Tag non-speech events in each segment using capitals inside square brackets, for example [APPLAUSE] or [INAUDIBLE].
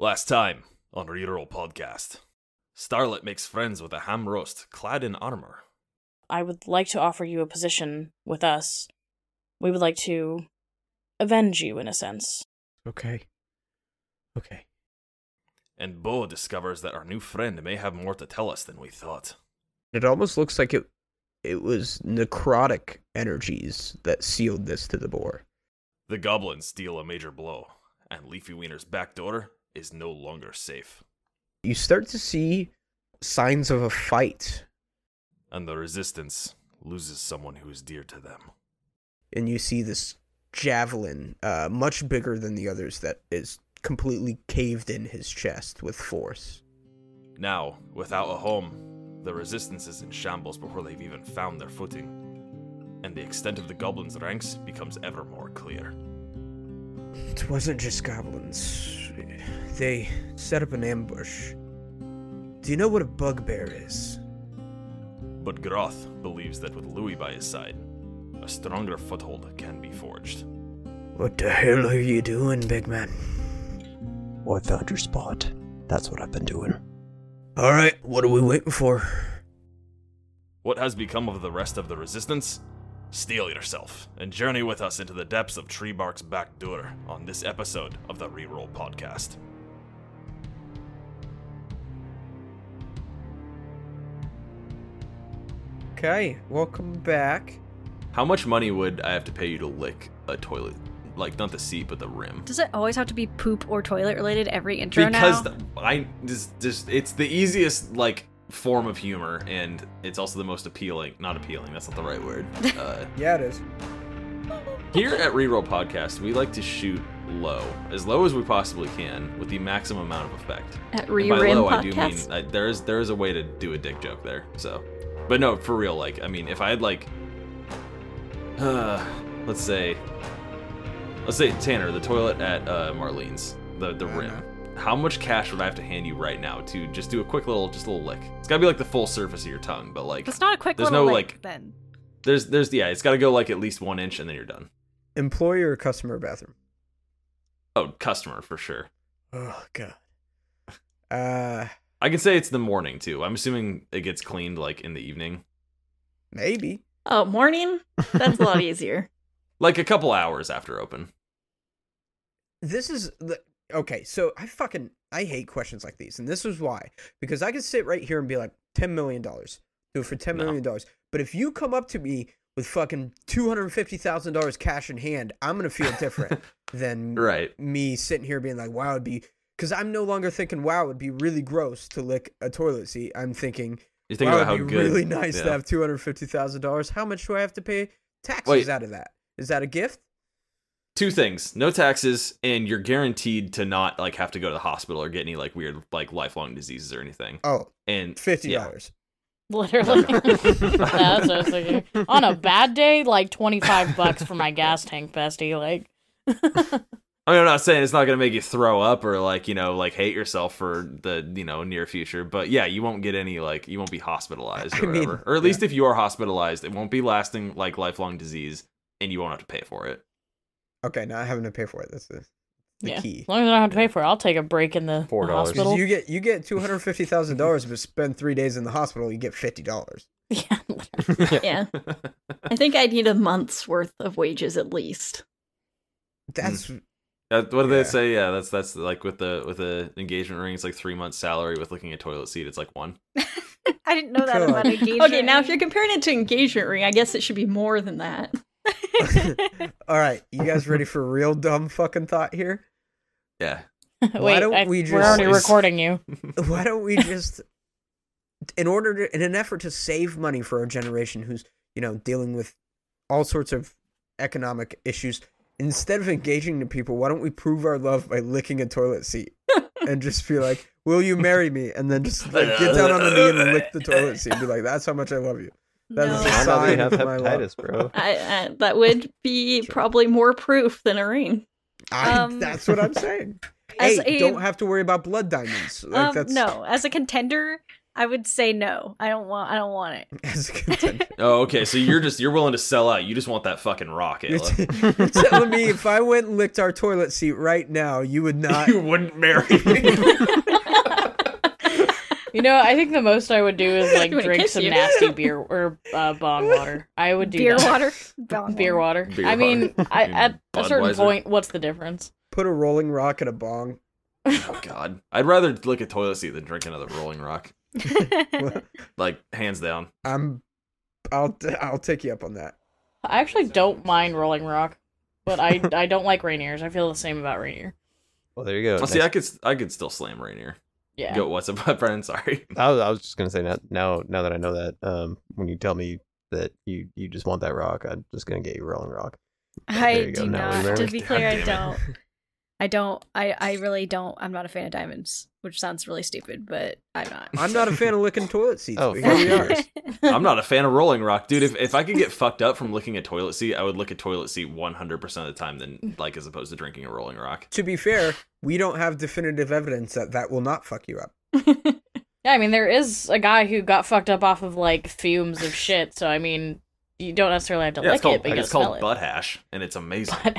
Last time on Reroll Podcast, Starlet makes friends with a ham roast clad in armor. I would like to offer you a position with us. We would like to avenge you in a sense. Okay. Okay. And Bo discovers that our new friend may have more to tell us than we thought. It almost looks like it it was necrotic energies that sealed this to the boar. The goblins deal a major blow, and Leafy Wiener's back door is no longer safe. You start to see signs of a fight, And the resistance loses someone who is dear to them. and you see this javelin, uh, much bigger than the others, that is completely caved in his chest with force. Now, without a home, the resistance is in shambles before they've even found their footing. And the extent of the goblins' ranks becomes ever more clear. It wasn't just goblins. They set up an ambush. Do you know what a bugbear is? But Groth believes that with Louis by his side, a stronger foothold can be forged. What the hell are you doing, big man? Well, I found your spot. That's what I've been doing. All right, what are we waiting for? What has become of the rest of the resistance? Steel yourself and journey with us into the depths of Treebark's back door on this episode of the Reroll Podcast. Okay, welcome back. How much money would I have to pay you to lick a toilet? Like not the seat, but the rim. Does it always have to be poop or toilet related every intro because now? th- I just just it's the easiest like form of humor and it's also the most appealing. Not appealing. That's not the right word. [LAUGHS] Uh, Yeah, it is. Here at Reroll Podcast, we like to shoot low, as low as we possibly can, with the maximum amount of effect. At And by low, I do mean I, there is there is a way to do a dick joke there. So, but no, for real. Like, I mean, if I had like, uh, [SIGHS] let's say, let's say Tanner, the toilet at uh, Marlene's, the the rim. How much cash would I have to hand you right now to just do a quick little, just a little lick? It's gotta be like the full surface of your tongue, but like, It's not a quick there's little no, lick, like- then. there's there's yeah, it's gotta go like at least one inch and then you're done. Employee or customer bathroom? Oh, customer for sure. Oh god. Uh, I can say it's the morning too. I'm assuming it gets cleaned like in the evening, maybe. Oh, morning? That's a lot [LAUGHS] easier. like a couple hours after open. This is the okay. So I fucking I hate questions like these, and this is why because I could sit right here and be like ten million dollars, do it for ten No. million dollars. But if you come up to me with fucking two hundred fifty thousand dollars cash in hand, I'm gonna feel different [LAUGHS] than Right. me sitting here being like, wow, it'd be because I'm no longer thinking, wow, it'd be really gross to lick a toilet seat. I'm thinking, You're thinking wow, about how it'd be good. really nice to have two hundred fifty thousand dollars. How much do I have to pay taxes Wait. out of that? Is that a gift? Two things: no taxes, and you're guaranteed to not like have to go to the hospital or get any like weird like lifelong diseases or anything. Oh, And fifty yeah. dollars. Literally. [LAUGHS] That's what I was thinking. On a bad day, like 25 bucks for my gas tank, bestie. Like, I mean, I'm not saying it's not gonna make you throw up or like you know like hate yourself for the you know near future, but yeah, you won't get any like you won't be hospitalized or I mean, whatever. or at least if you are hospitalized, it won't be lasting like lifelong disease, and you won't have to pay for it. Okay, not having to pay for it. That's the, the yeah. key. As long as I don't have to pay for it, I'll take a break in the, Four the hospital. You get you get two hundred fifty thousand dollars, but spend three days in the hospital, you get fifty dollars. [LAUGHS] Yeah. [LAUGHS] Yeah. I think I need a month's worth of wages at least. That's Uh, what do Yeah. they say? Yeah, that's that's like with the with the engagement ring. It's like three months' salary. With looking at toilet seat, it's like one. [LAUGHS] I didn't know that about engagement. Okay, now if you're comparing it to engagement ring, I guess it should be more than that. [LAUGHS] all right. You guys ready for a real dumb fucking thought here? Yeah. [LAUGHS] Wait, don't I- we we're already recording you. [LAUGHS] Why don't we just, in order to, in an effort to save money for our generation, who's you know dealing with all sorts of economic issues, instead of engaging to people, why don't we prove our love by licking a toilet seat and just be like, "Will you marry me?" And then just like get down on the knee and lick the toilet seat, and be like, "That's how much I love you." That is No. a sign they have of hepatitis, bro? [LAUGHS] I, I, that would [LAUGHS] be probably more proof than a ring. I, Um, that's what I'm saying. [LAUGHS] as hey, a- don't have to worry about blood diamonds. Like um, that's No, as a contender, I would say no. I don't want. I don't want it. As a contender. Oh, okay. So you're just you're willing to sell out. You just want that fucking rock, You're, t- you're telling me if I went and licked our toilet seat right now, you would not. you wouldn't marry me. You know, I think the most I would do is [LAUGHS] like drink some you. nasty [LAUGHS] beer or uh, bong water. I would do Beer that. water. [LAUGHS] Bong Beer water. Beer I mean. I, at a certain point, what's the difference? Put a rolling rock in a bong. oh God, I'd rather lick a toilet seat than drink another Rolling Rock. Like hands down. I'm. I'll. I'll take you up on that. I actually don't mind Rolling Rock, but I I don't like Rainiers. I feel the same about Rainier. Well, there you go. Well, see, I could I could still slam Rainier. Yeah. Go. What's up, Brennan? Sorry. I was, I was just gonna say now, now, now that I know that, um, when you tell me that you you just want that rock, I'm just gonna get you Rolling Rock. There I you go, do now not. learned. To be clear, I don't. [LAUGHS] I don't. I. I really don't. I'm not a fan of diamonds, which sounds really stupid, but I'm not. I'm not a fan of licking toilet seats. Oh, here we are. I'm not a fan of Rolling Rock, dude. If if I could get fucked up from licking a toilet seat, I would lick a toilet seat 100 percent of the time, than like as opposed to drinking a Rolling Rock. To be fair, we don't have definitive evidence that that will not fuck you up. [LAUGHS] Yeah, I mean, there is a guy who got fucked up off of like fumes of shit. So I mean, you don't necessarily have to Yeah, lick it's called it, but you it's called smell butt hash, and it's amazing. it.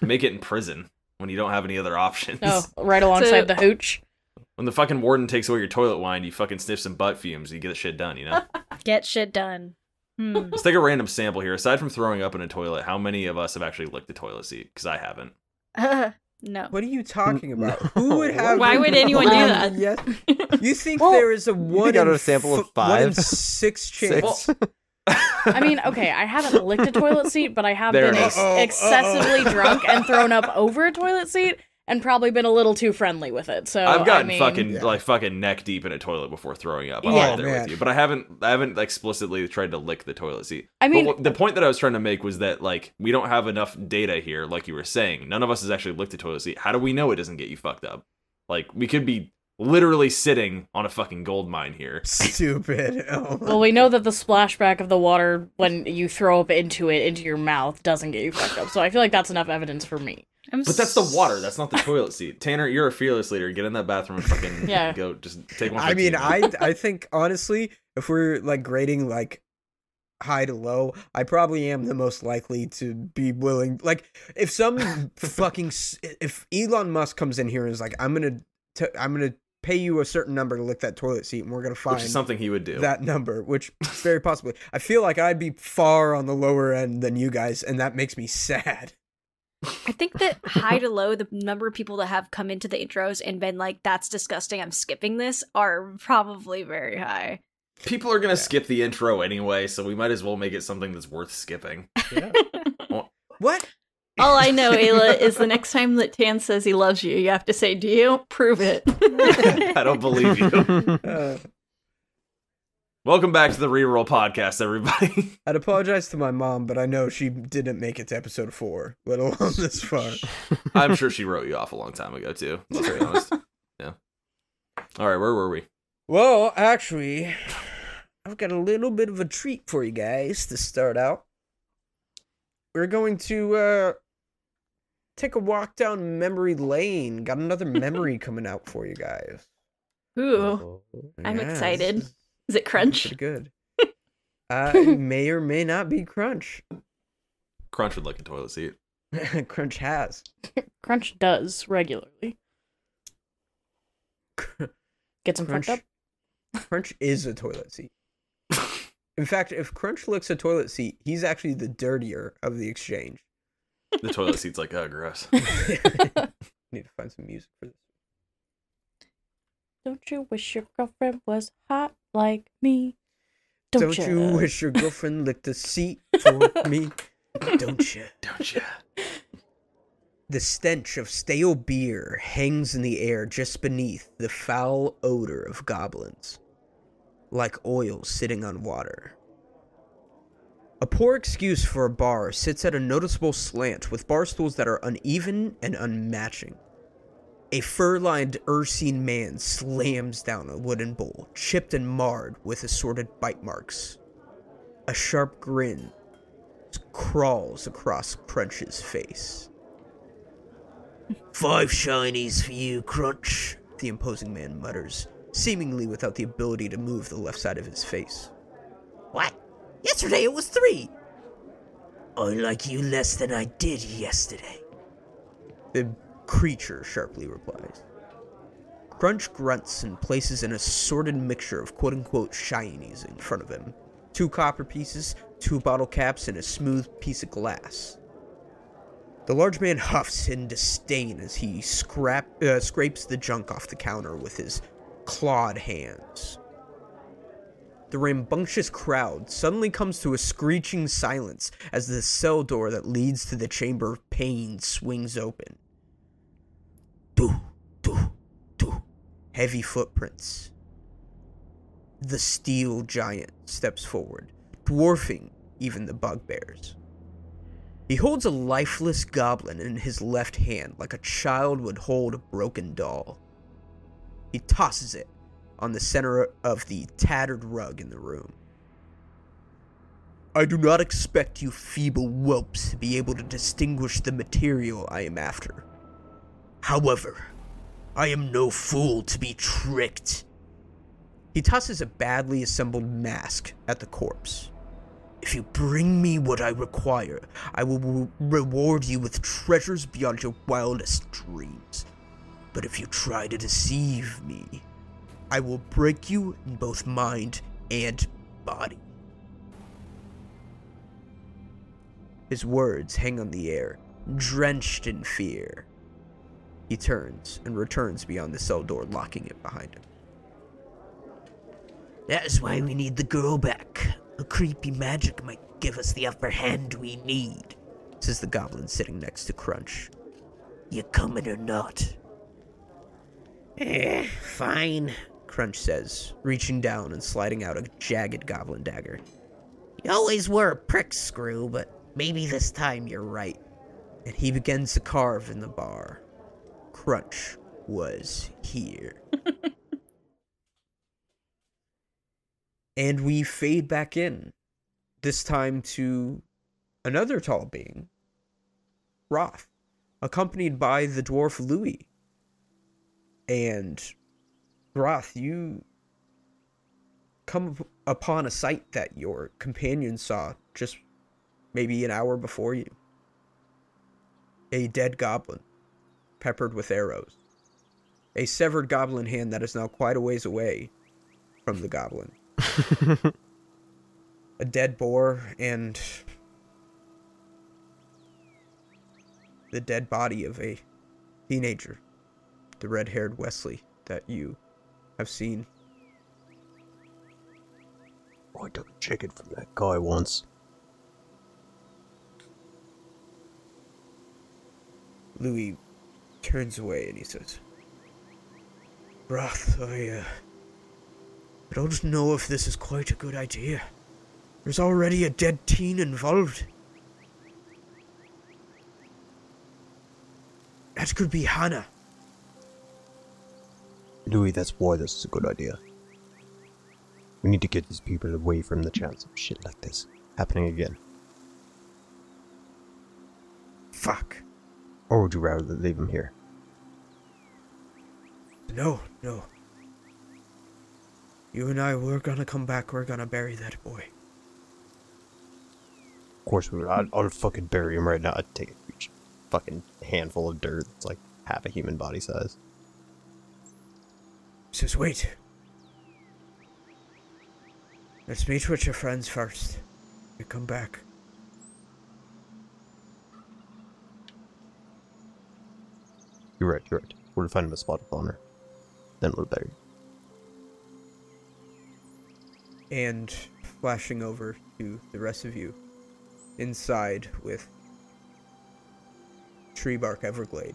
Make it in prison when you don't have any other options. oh, [LAUGHS] right alongside the hooch. When the fucking warden takes away your toilet wine, you fucking sniff some butt fumes. And you get the shit done. You know. [LAUGHS] Get shit done. Hmm. [LAUGHS] Let's take a random sample here. Aside from throwing up in a toilet, how many of us have actually licked the toilet seat? Because I haven't. Uh, no. What are you talking about? No. Who would have? Why would anyone do that? Yes. You think Well, there is a one You got in a sample of f- one in five? six chance? Six. I mean, okay, I haven't licked a toilet seat, but I have There been ex- oh, oh, excessively uh-oh. drunk and thrown up over a toilet seat, and probably been a little too friendly with it. So I've gotten I mean, fucking Yeah. like fucking neck deep in a toilet before throwing up. I'm Yeah. right there Oh, with you, but I haven't I haven't explicitly tried to lick the toilet seat. I mean, but what- the point that I was trying to make was that like we don't have enough data here, like you were saying. None of us has actually licked a toilet seat. How do we know it doesn't get you fucked up? Like we could be literally sitting on a fucking gold mine here. [LAUGHS] [LAUGHS] Stupid. [LAUGHS] Oh well, we know that the splashback of the water when you throw up into it into your mouth doesn't get you fucked up. So I feel like that's enough evidence for me. I'm But that's the water. That's not the toilet seat. Tanner, you're a fearless leader. Get in that bathroom and fucking Yeah. go. Just take one. I mean. I I think honestly, if we're like grading like high to low, I probably am the most likely to be willing. Like, if some fucking if Elon Musk comes in here and is like, I'm gonna I'm gonna pay you a certain number to lick that toilet seat, and we're gonna find which is something he would do. that number, which [LAUGHS] very possibly. I feel like I'd be far on the lower end than you guys, and that makes me sad. I think that high to low, the number of people that have come into the intros and been like, "That's disgusting. I'm skipping this," are probably very high. People are gonna skip the intro anyway, so we might as well make it something that's worth skipping. [LAUGHS] What? All I know, [LAUGHS] Ayla, is the next time that Tan says he loves you, you have to say, "Do you prove it?" [LAUGHS] I don't believe you. Uh, [LAUGHS] Welcome back to the Reroll Podcast, everybody. I'd apologize to my mom, but I know she didn't make it to episode four, let alone this far. I'm sure she wrote you off a long time ago too. Let's be honest. Yeah. All right, where were we? Well, actually, I've got a little bit of a treat for you guys to start out. We're going to uh take a walk down memory lane. Got another memory coming out for you guys. Ooh, I'm Yeah, this excited. is is it crunch? Pretty good. [LAUGHS] Uh, it [LAUGHS] may or may not be Crunch. Crunch would like a toilet seat. [LAUGHS] Crunch has. Crunch does regularly. Gets him Crunch, fucked up. Crunch is a toilet seat. In fact, if Crunch licks a toilet seat, he's actually the dirtier of the exchange. The toilet seat's like, oh, gross. [LAUGHS] Need to find some music for this. Don't you wish your girlfriend was hot like me? Don't, ya? you wish your girlfriend [LAUGHS] licked a seat for me? Don't you? Don't you? The stench of stale beer hangs in the air just beneath the foul odor of goblins, like oil sitting on water. A poor excuse for a bar sits at a noticeable slant with bar stools that are uneven and unmatching. A fur lined Ursine man slams down a wooden bowl, chipped and marred with assorted bite marks. A sharp grin crawls across Crunch's face. Five shinies for you, Crunch, the imposing man mutters, seemingly without the ability to move the left side of his face. What? Yesterday it was three. I like you less than I did yesterday. The creature sharply replies. Crunch grunts and places an assorted mixture of quote unquote shinies in front of him two copper pieces, two bottle caps, and a smooth piece of glass. The large man huffs in disdain as he scrap, uh, scrapes the junk off the counter with his clawed hands. The rambunctious crowd suddenly comes to a screeching silence as the cell door that leads to the chamber of pain swings open. Do, do, do. Heavy footprints. The steel giant steps forward, dwarfing even the bugbears. He holds a lifeless goblin in his left hand like a child would hold a broken doll. He tosses it on the center of the tattered rug in the room. I do not expect you feeble whelps to be able to distinguish the material I am after. However, I am no fool to be tricked. He tosses a badly assembled mask at the corpse. If you bring me what I require, I will re- reward you with treasures beyond your wildest dreams. But if you try to deceive me, I will break you in both mind and body. His words hang on the air, drenched in fear. He turns and returns beyond the cell door, locking it behind him. That is why we need the girl back. A creepy magic might give us the upper hand we need. Says the goblin sitting next to Crunch. You coming or not? Eh, fine, Crunch says, reaching down and sliding out a jagged goblin dagger. You always were a prick, Screw, but maybe this time you're right. And he begins to carve in the bar. Crunch was here. [LAUGHS] and we fade back in, this time to another tall being, Groth, accompanied by the dwarf Louis. And Groth, you come upon a sight that your companion saw just maybe an hour before you. A dead goblin, peppered with arrows. A severed goblin hand that is now quite a ways away from the goblin. [LAUGHS] a dead boar and the dead body of a teenager, the red haired Wesley that you have seen. Oh, I took a chicken from that guy once. Louis turns away and he says, Groth, I, uh, I don't know if this is quite a good idea. There's already a dead teen involved. That could be Hannah. Louis, that's why this is a good idea. We need to get these people away from the chance of shit like this happening again. Fuck. Or would you rather leave him here? No, no. You and I, we're gonna come back. We're gonna bury that boy. Of course we would. I'd, I'll fucking bury him right now. I'd take a huge fucking handful of dirt. It's like half a human body size. Says, wait. Let's meet with your friends first. You come back. You're right, you're right. We'll find him a spot of honor. Then we'll bury and flashing over to the rest of you inside with tree bark everglade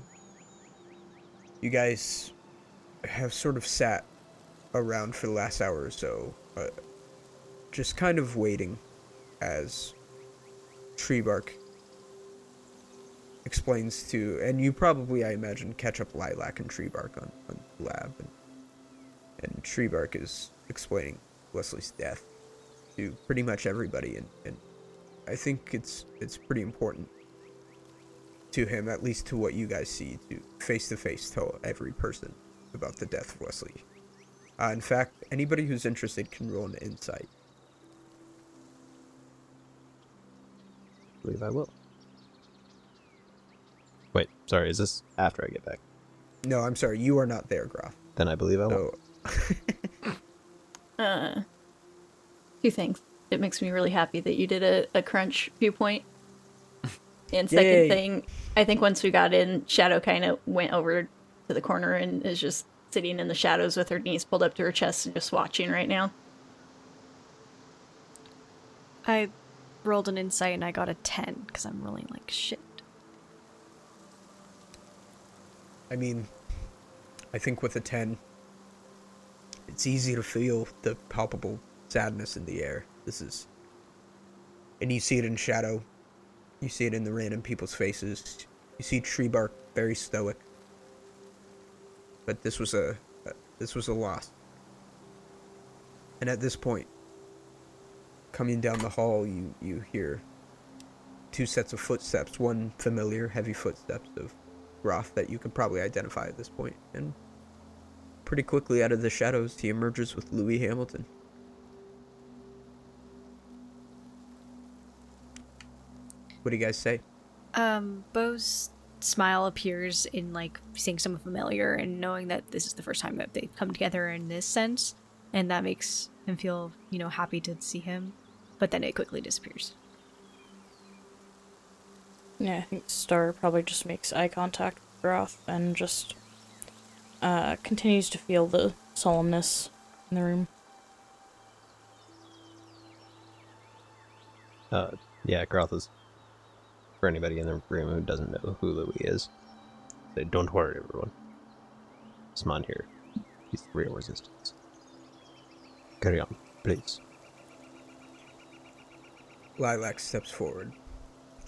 you guys have sort of sat around for the last hour or so uh, just kind of waiting as tree bark explains to and you probably i imagine catch up lilac and tree bark on, on lab and, and tree bark is explaining Wesley's death to pretty much everybody, and, and I think it's it's pretty important to him, at least to what you guys see, to face to face tell every person about the death of Wesley. Uh, in fact, anybody who's interested can roll an insight. believe I will. Wait, sorry, is this after I get back? No, I'm sorry, you are not there, Groth. Then I believe I will. So, [LAUGHS] Uh, two things. It makes me really happy that you did a, a crunch viewpoint. And second Yay. thing, I think once we got in, Shadow kind of went over to the corner and is just sitting in the shadows with her knees pulled up to her chest and just watching right now. I rolled an insight and I got a 10 because I'm rolling like shit. I mean, I think with a 10, it's easy to feel the palpable sadness in the air. This is. And you see it in shadow. You see it in the random people's faces. You see tree bark very stoic. But this was a. This was a loss. And at this point, coming down the hall, you, you hear two sets of footsteps. One familiar, heavy footsteps of Groth that you can probably identify at this point, and pretty quickly out of the shadows, he emerges with Louis Hamilton. What do you guys say? Um, Bo's smile appears in like seeing someone familiar and knowing that this is the first time that they've come together in this sense, and that makes him feel, you know, happy to see him. But then it quickly disappears. Yeah, I think Star probably just makes eye contact with Groth and just uh, continues to feel the solemnness in the room. Uh, yeah, Groth is. For anybody in the room who doesn't know who Louis is, say, don't worry, everyone. Smon here. He's the real resistance. Carry on, please. Lilac steps forward.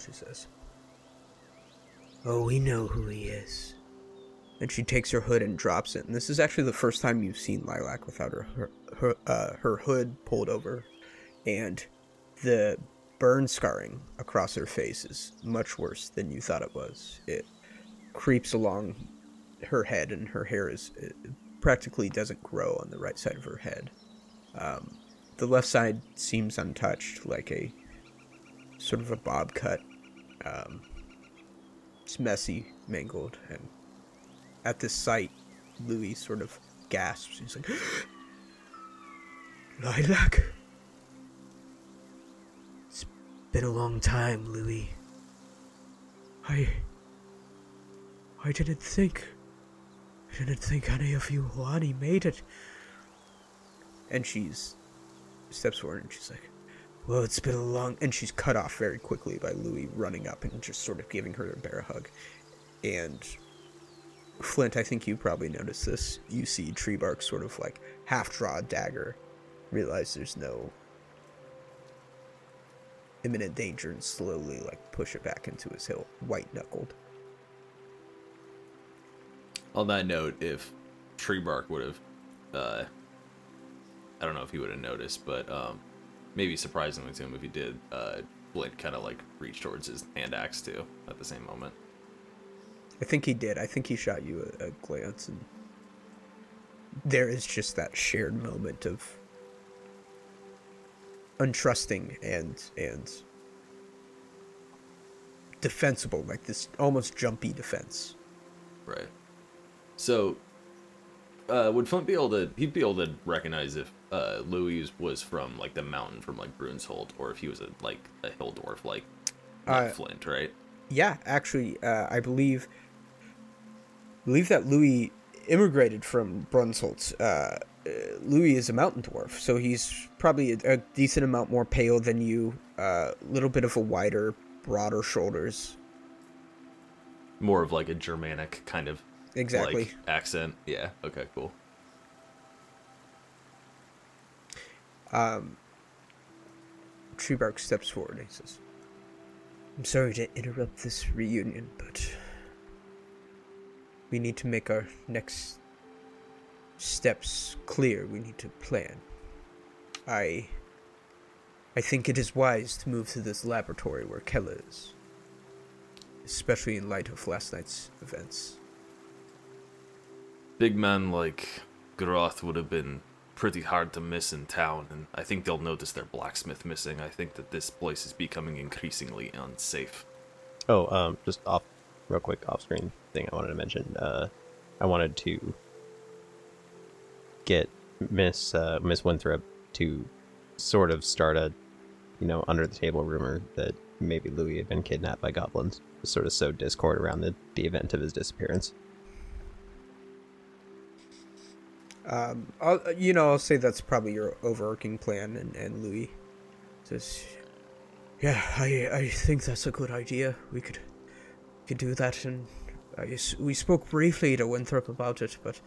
She says, Oh, we know who he is. and she takes her hood and drops it. And this is actually the first time you've seen Lilac without her her her, uh, her hood pulled over, and the burn scarring across her face is much worse than you thought it was. It creeps along her head, and her hair is practically doesn't grow on the right side of her head. Um, the left side seems untouched, like a sort of a bob cut. Um, it's messy, mangled, and at this sight, Louis sort of gasps. He's like, [GASPS] Lilac? Been a long time, Louis. I. I didn't think. I didn't think any of you Juani made it. And she's. steps forward and she's like, Well, it's been a long. And she's cut off very quickly by Louis running up and just sort of giving her a bear hug. And. Flint, I think you probably noticed this. You see Treebark sort of like half draw a dagger, realize there's no imminent danger, and slowly like push it back into his hilt, white knuckled. On that note, if Treebark would have, uh, I don't know if he would have noticed, but um, maybe surprisingly to him if he did, uh, Flint kind of like reached towards his hand axe too at the same moment. I think he did. I think he shot you a, a glance, and there is just that shared moment of untrusting and and defensible, like this almost jumpy defense. Right. So, uh, would Flint be able to? He'd be able to recognize if uh, Louis was from like the mountain from like Brunshold, or if he was a like a hill dwarf like, Uh, Flint, right? Yeah, actually, uh, I believe believe that Louis immigrated from Brunsholt. Uh, Louis is a mountain dwarf, so he's probably a, a decent amount more pale than you. A uh, little bit of a wider, broader shoulders. More of like a Germanic kind of Exactly. like accent. Yeah. Okay. Cool. Um, Treebark steps forward and he says, I'm sorry to interrupt this reunion, but we need to make our next steps clear. We need to plan. I I think it is wise to move to this laboratory where Kella is. Especially in light of last night's events. Big men like Groth would have been pretty hard to miss in town, and I think they'll notice their blacksmith missing. I think that this place is becoming increasingly unsafe. Oh, um, just off, real quick off-screen thing I wanted to mention. Uh, I wanted to get Miss uh, Miss Winthrop to sort of start a, you know, under the table rumor that maybe Louis had been kidnapped by goblins. Sort of sow discord around the, the event of his disappearance. Um, I'll, you know, I'll say that's probably your overarching plan, and, and Louis says, "Yeah, I I think that's a good idea. We could could do that." And I we spoke briefly to Winthrop about it, but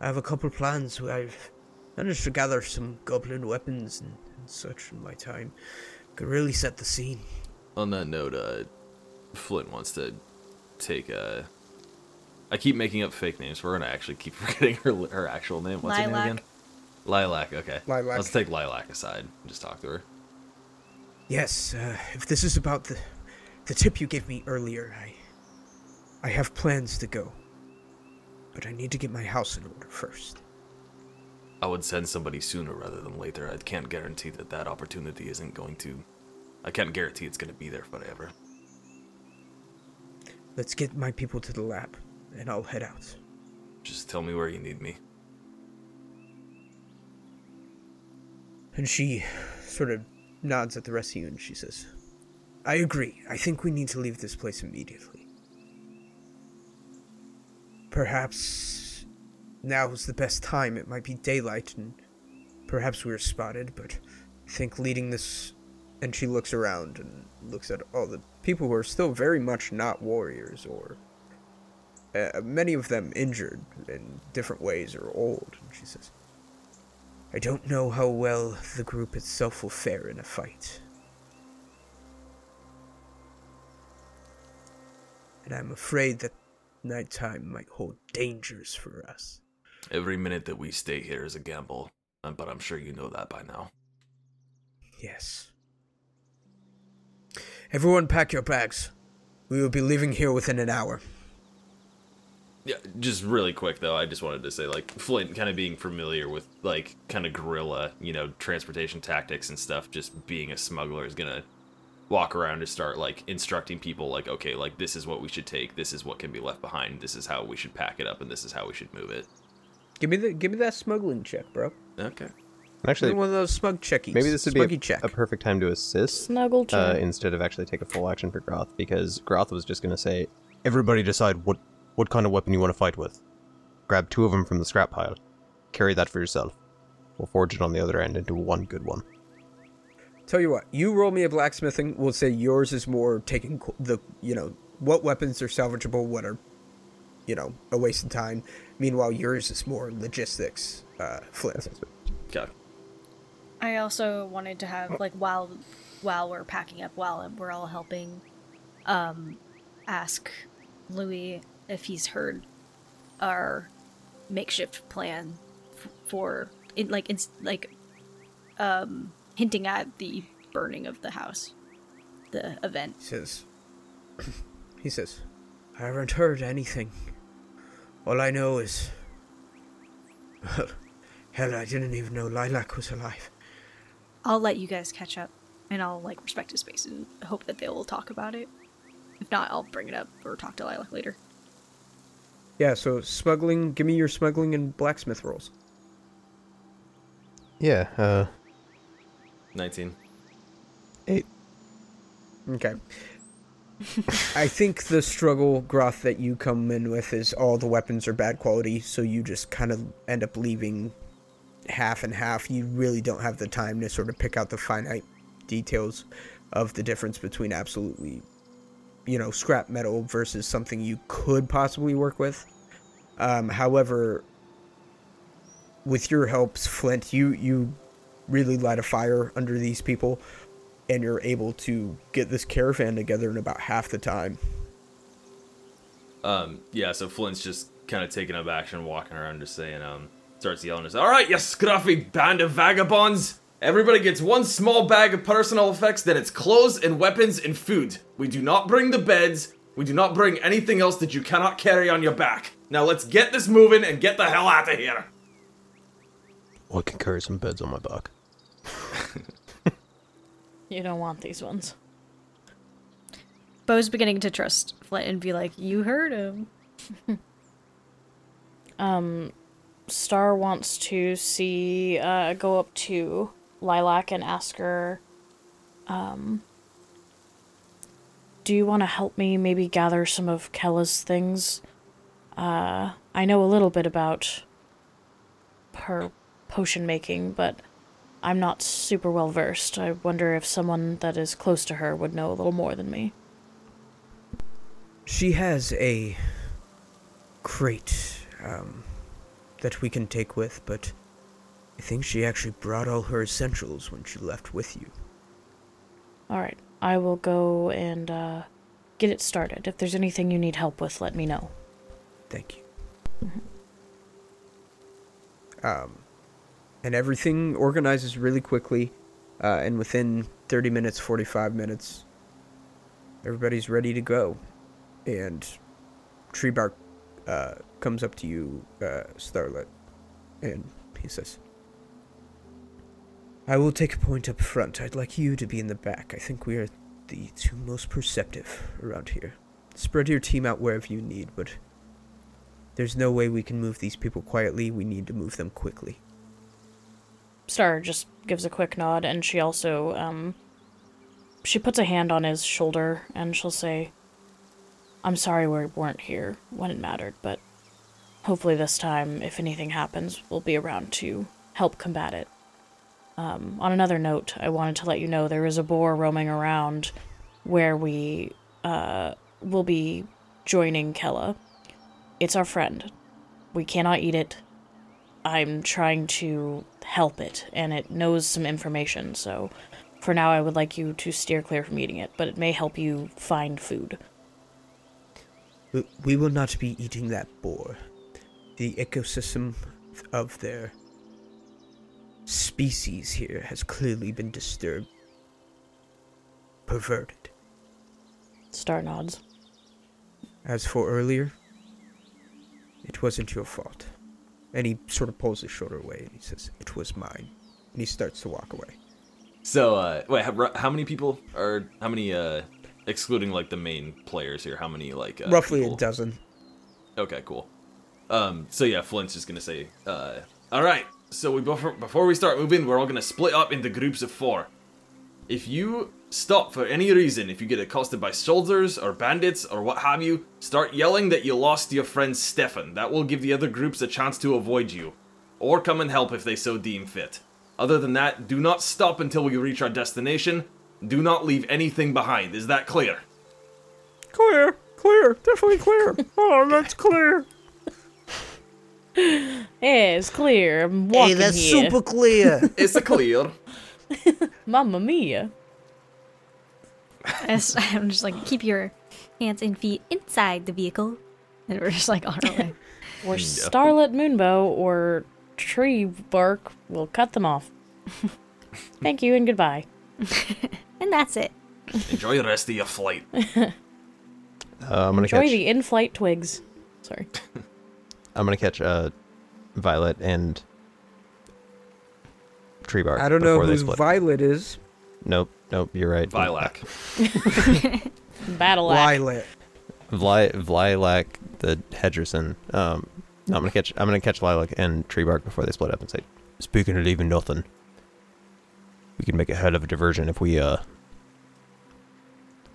I have a couple plans. I've managed to gather some goblin weapons and, and such in my time. Could really set the scene. On that note, uh, Flint wants to take a. I keep making up fake names. We're gonna actually keep [LAUGHS] forgetting her her actual name. What's her name again? Lilac. Okay. Lilac. Let's take Lilac aside and just talk to her. Yes, uh, if this is about the the tip you gave me earlier, I I have plans to go. But I need to get my house in order first. I would send somebody sooner rather than later. I can't guarantee that that opportunity isn't going to. I can't guarantee it's going to be there forever. Let's get my people to the lab, and I'll head out. Just tell me where you need me. And she sort of nods at the rest of you and she says, I agree. I think we need to leave this place immediately. Perhaps now's the best time. It might be daylight and perhaps we're spotted, but I think leading this. And she looks around and looks at all the people who are still very much not warriors or. Uh, many of them injured in different ways or old. And she says, I don't know how well the group itself will fare in a fight. And I'm afraid that nighttime might hold dangers for us. Every minute that we stay here is a gamble, uh, but I'm sure you know that by now. Yes. Everyone pack your bags. We will be leaving here within an hour. Yeah, just really quick though, I just wanted to say like Flint kind of being familiar with like kind of guerrilla, you know, transportation tactics and stuff, just being a smuggler is gonna walk around and start like instructing people like, okay, like this is what we should take, this is what can be left behind, this is how we should pack it up, and this is how we should move it. Give me the give me that smuggling check, bro. Okay. Actually, one of those smug checkies. maybe this would be a, check. a perfect time to assist. Snuggle uh, check. instead of actually take a full action for Groth because Groth was just going to say, "Everybody decide what what kind of weapon you want to fight with. Grab two of them from the scrap pile. Carry that for yourself. We'll forge it on the other end into one good one." Tell you what, you roll me a blacksmithing. We'll say yours is more taking the you know what weapons are salvageable, what are you know a waste of time. Meanwhile, yours is more logistics. Uh, Flint. Okay. I also wanted to have like while while we're packing up, while we're all helping, um, ask Louis if he's heard our makeshift plan f- for in like it's like um hinting at the burning of the house, the event. He says. [CLEARS THROAT] he says, I haven't heard anything. All I know is. Well, [LAUGHS] hell, I didn't even know Lilac was alive. I'll let you guys catch up, and I'll like respect his space and hope that they will talk about it. If not, I'll bring it up or talk to Lilac later. Yeah, so smuggling. Give me your smuggling and blacksmith rolls. Yeah. Uh. 19. Eight. Okay. I think the struggle, Groth, that you come in with is all the weapons are bad quality, so you just kind of end up leaving half and half. You really don't have the time to sort of pick out the finite details of the difference between absolutely, you know, scrap metal versus something you could possibly work with. Um, however, with your helps, Flint, you you really light a fire under these people and you're able to get this caravan together in about half the time. Um, yeah, so Flint's just kind of taking up action, walking around, just saying, um, starts yelling, just, All right, you scruffy band of vagabonds! Everybody gets one small bag of personal effects, then it's clothes and weapons and food. We do not bring the beds. We do not bring anything else that you cannot carry on your back. Now let's get this moving and get the hell out of here. I can carry some beds on my back. [LAUGHS] You don't want these ones. Bo's beginning to trust Flint and be like, "You heard him." [LAUGHS] Um, Star wants to see, uh, go up to Lilac and ask her, um, do you want to help me maybe gather some of Kella's things? Uh, I know a little bit about her potion making, but I'm not super well versed. I wonder if someone that is close to her would know a little more than me. She has a crate um, that we can take with, but I think she actually brought all her essentials when she left with you. All right, I will go and uh, get it started. If there's anything you need help with, let me know. Thank you. Um, and everything organizes really quickly, uh, and within 30 minutes, 45 minutes, everybody's ready to go. And Treebark uh, comes up to you, uh, Starlet, and he says, I will take a point up front. I'd like you to be in the back. I think we are the two most perceptive around here. Spread your team out wherever you need, but there's no way we can move these people quietly. We need to move them quickly. Star just gives a quick nod, and she also, um, she puts a hand on his shoulder, and she'll say, I'm sorry we weren't here when it mattered, but hopefully this time, if anything happens, we'll be around to help combat it. Um, on another note, I wanted to let you know there is a boar roaming around where we, uh, will be joining Kella. It's our friend. We cannot eat it. I'm trying to help it, and it knows some information, so for now I would like you to steer clear from eating it, but it may help you find food. We- will not be eating that boar. The ecosystem of their species here has clearly been disturbed, perverted. Star nods. As for earlier, it wasn't your fault. And he sort of pulls his shoulder away and he says, It was mine. And he starts to walk away. So, uh, wait, how, how many people are, how many, uh, excluding like the main players here, how many like, uh, Roughly people? a dozen. Okay, cool. Um, so yeah, Flint's just gonna say, uh, all right. So we before before we start moving, we're all gonna split up into groups of four. If you stop for any reason, if you get accosted by soldiers or bandits or what have you, start yelling that you lost your friend Stefan. That will give the other groups a chance to avoid you, or come and help if they so deem fit. Other than that, do not stop until we reach our destination. Do not leave anything behind. Is that clear? Clear, clear, definitely clear. [LAUGHS] oh, that's clear. Hey, it's clear. I'm walking Hey, that's here. super clear. It's a clear. [LAUGHS] Mamma mia. [LAUGHS] As I'm just like, keep your hands and feet inside the vehicle, and we're just like on our way. Or Starlit Moonbow or Tree Bark will cut them off. [LAUGHS] Thank you and goodbye. and that's it. Enjoy the rest of your flight. Uh, I'm gonna Enjoy catch. the in-flight twigs. Sorry. I'm gonna catch uh, Violet and Tree Bark. I don't know before they who. Violet is. nope, nope. You're right. Lilac. [LAUGHS] Battle act. Violet. Vli- Vlilac the Hedgerson. Um, no, I'm gonna catch. I'm gonna catch Lilac and Tree Bark before they split up and say, "Speaking of leaving nothing, we can make a hell of a diversion if we uh,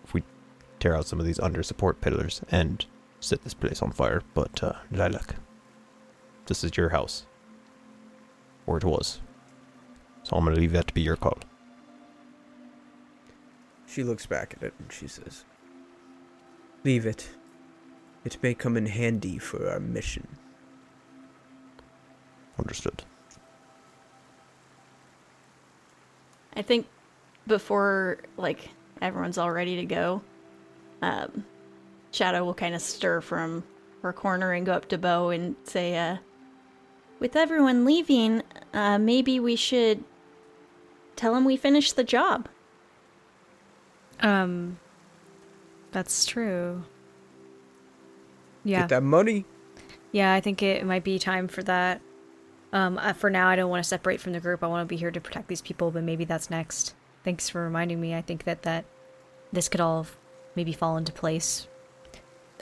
if we tear out some of these under support pillars and set this place on fire." But uh, Lilac, this is your house, or it was. So I'm gonna leave that to be your call. She looks back at it and she says, Leave it. It may come in handy for our mission. Understood. I think before like everyone's all ready to go, um, Shadow will kind of stir from her corner and go up to Bo and say, uh, "With everyone leaving, uh, maybe we should tell him we finished the job." Um, that's true. Yeah, Get that money. yeah. I think it might be time for that. Um, uh, for now, I don't want to separate from the group. I want to be here to protect these people, but maybe that's next. Thanks for reminding me. I think that that this could all maybe fall into place.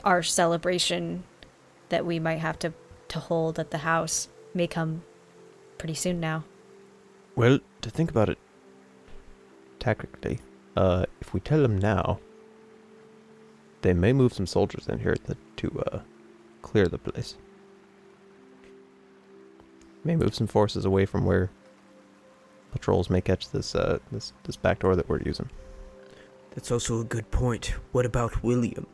Our celebration that we might have to to hold at the house may come pretty soon now. Well, to think about it tactically, uh, if we tell them now, they may move some soldiers in here to, to uh, clear the place. May move some forces away from where patrols may catch this uh, this this back door that we're using. That's also a good point. What about William?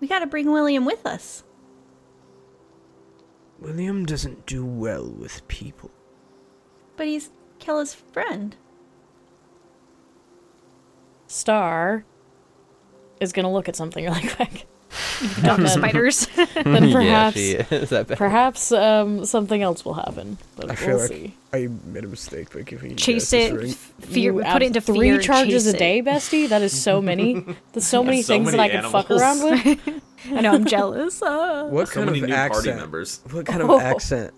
We gotta bring William with us. William doesn't do well with people. But he's Kella's friend. Star is gonna look at something really quick. Dumb then- spiders. Then perhaps, yeah, she is. Perhaps um, something else will happen. But I feel we'll like see. I made a mistake by giving you chase guys it. ring. Fear. You Put it into three fear. charges a day, it. bestie. That is so many. [LAUGHS] There's so many so things that many I could fuck around with. [LAUGHS] I know. I'm jealous. Uh, [LAUGHS] What So kind many of new party accent? members. What kind of Oh. accent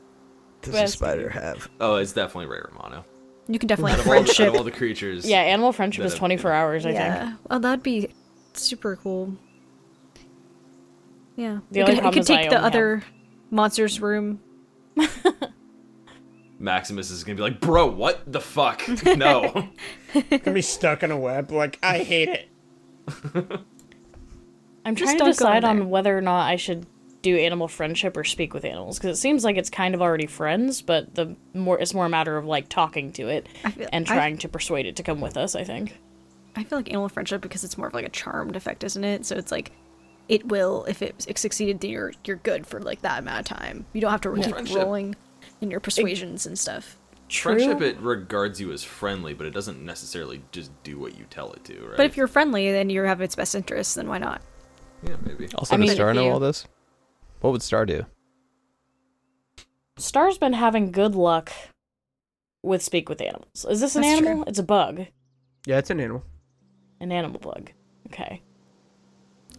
does a spider have? Oh, it's definitely Ray Romano. You can definitely Out of, all out friendship. of all the creatures. Yeah, animal friendship is have- 24 hours. I think. yeah. Oh, that'd be super cool. Yeah. The we only could, we problem could is I take the only have- other monsters room. Maximus is gonna be like, bro, what the fuck? [LAUGHS] No. [LAUGHS] Gonna be stuck in a web. Like I hate it. [LAUGHS] I'm Just trying to don't go in decide there. on whether or not I should do animal friendship or speak with animals because it seems like it's kind of already friends, but the more it's more a matter of like talking to it feel, and I- trying to persuade it to come with us. I think. I feel like animal friendship because it's more of like a charmed effect, isn't it? So it's like it will if it, it succeeded, then you're you're good for like that amount of time. You don't have to keep Friendship. rolling in your persuasions and stuff. True. Friendship, it regards you as friendly, but it doesn't necessarily just do what you tell it to, right? But if you're friendly, then you have its best interests. Then why not? yeah, maybe. Also, I does mean, Star if know you- all this? What would Star do? Star's been having good luck with speak with animals. Is this an That's animal? It's a bug. Yeah, it's an animal. An animal bug. Okay.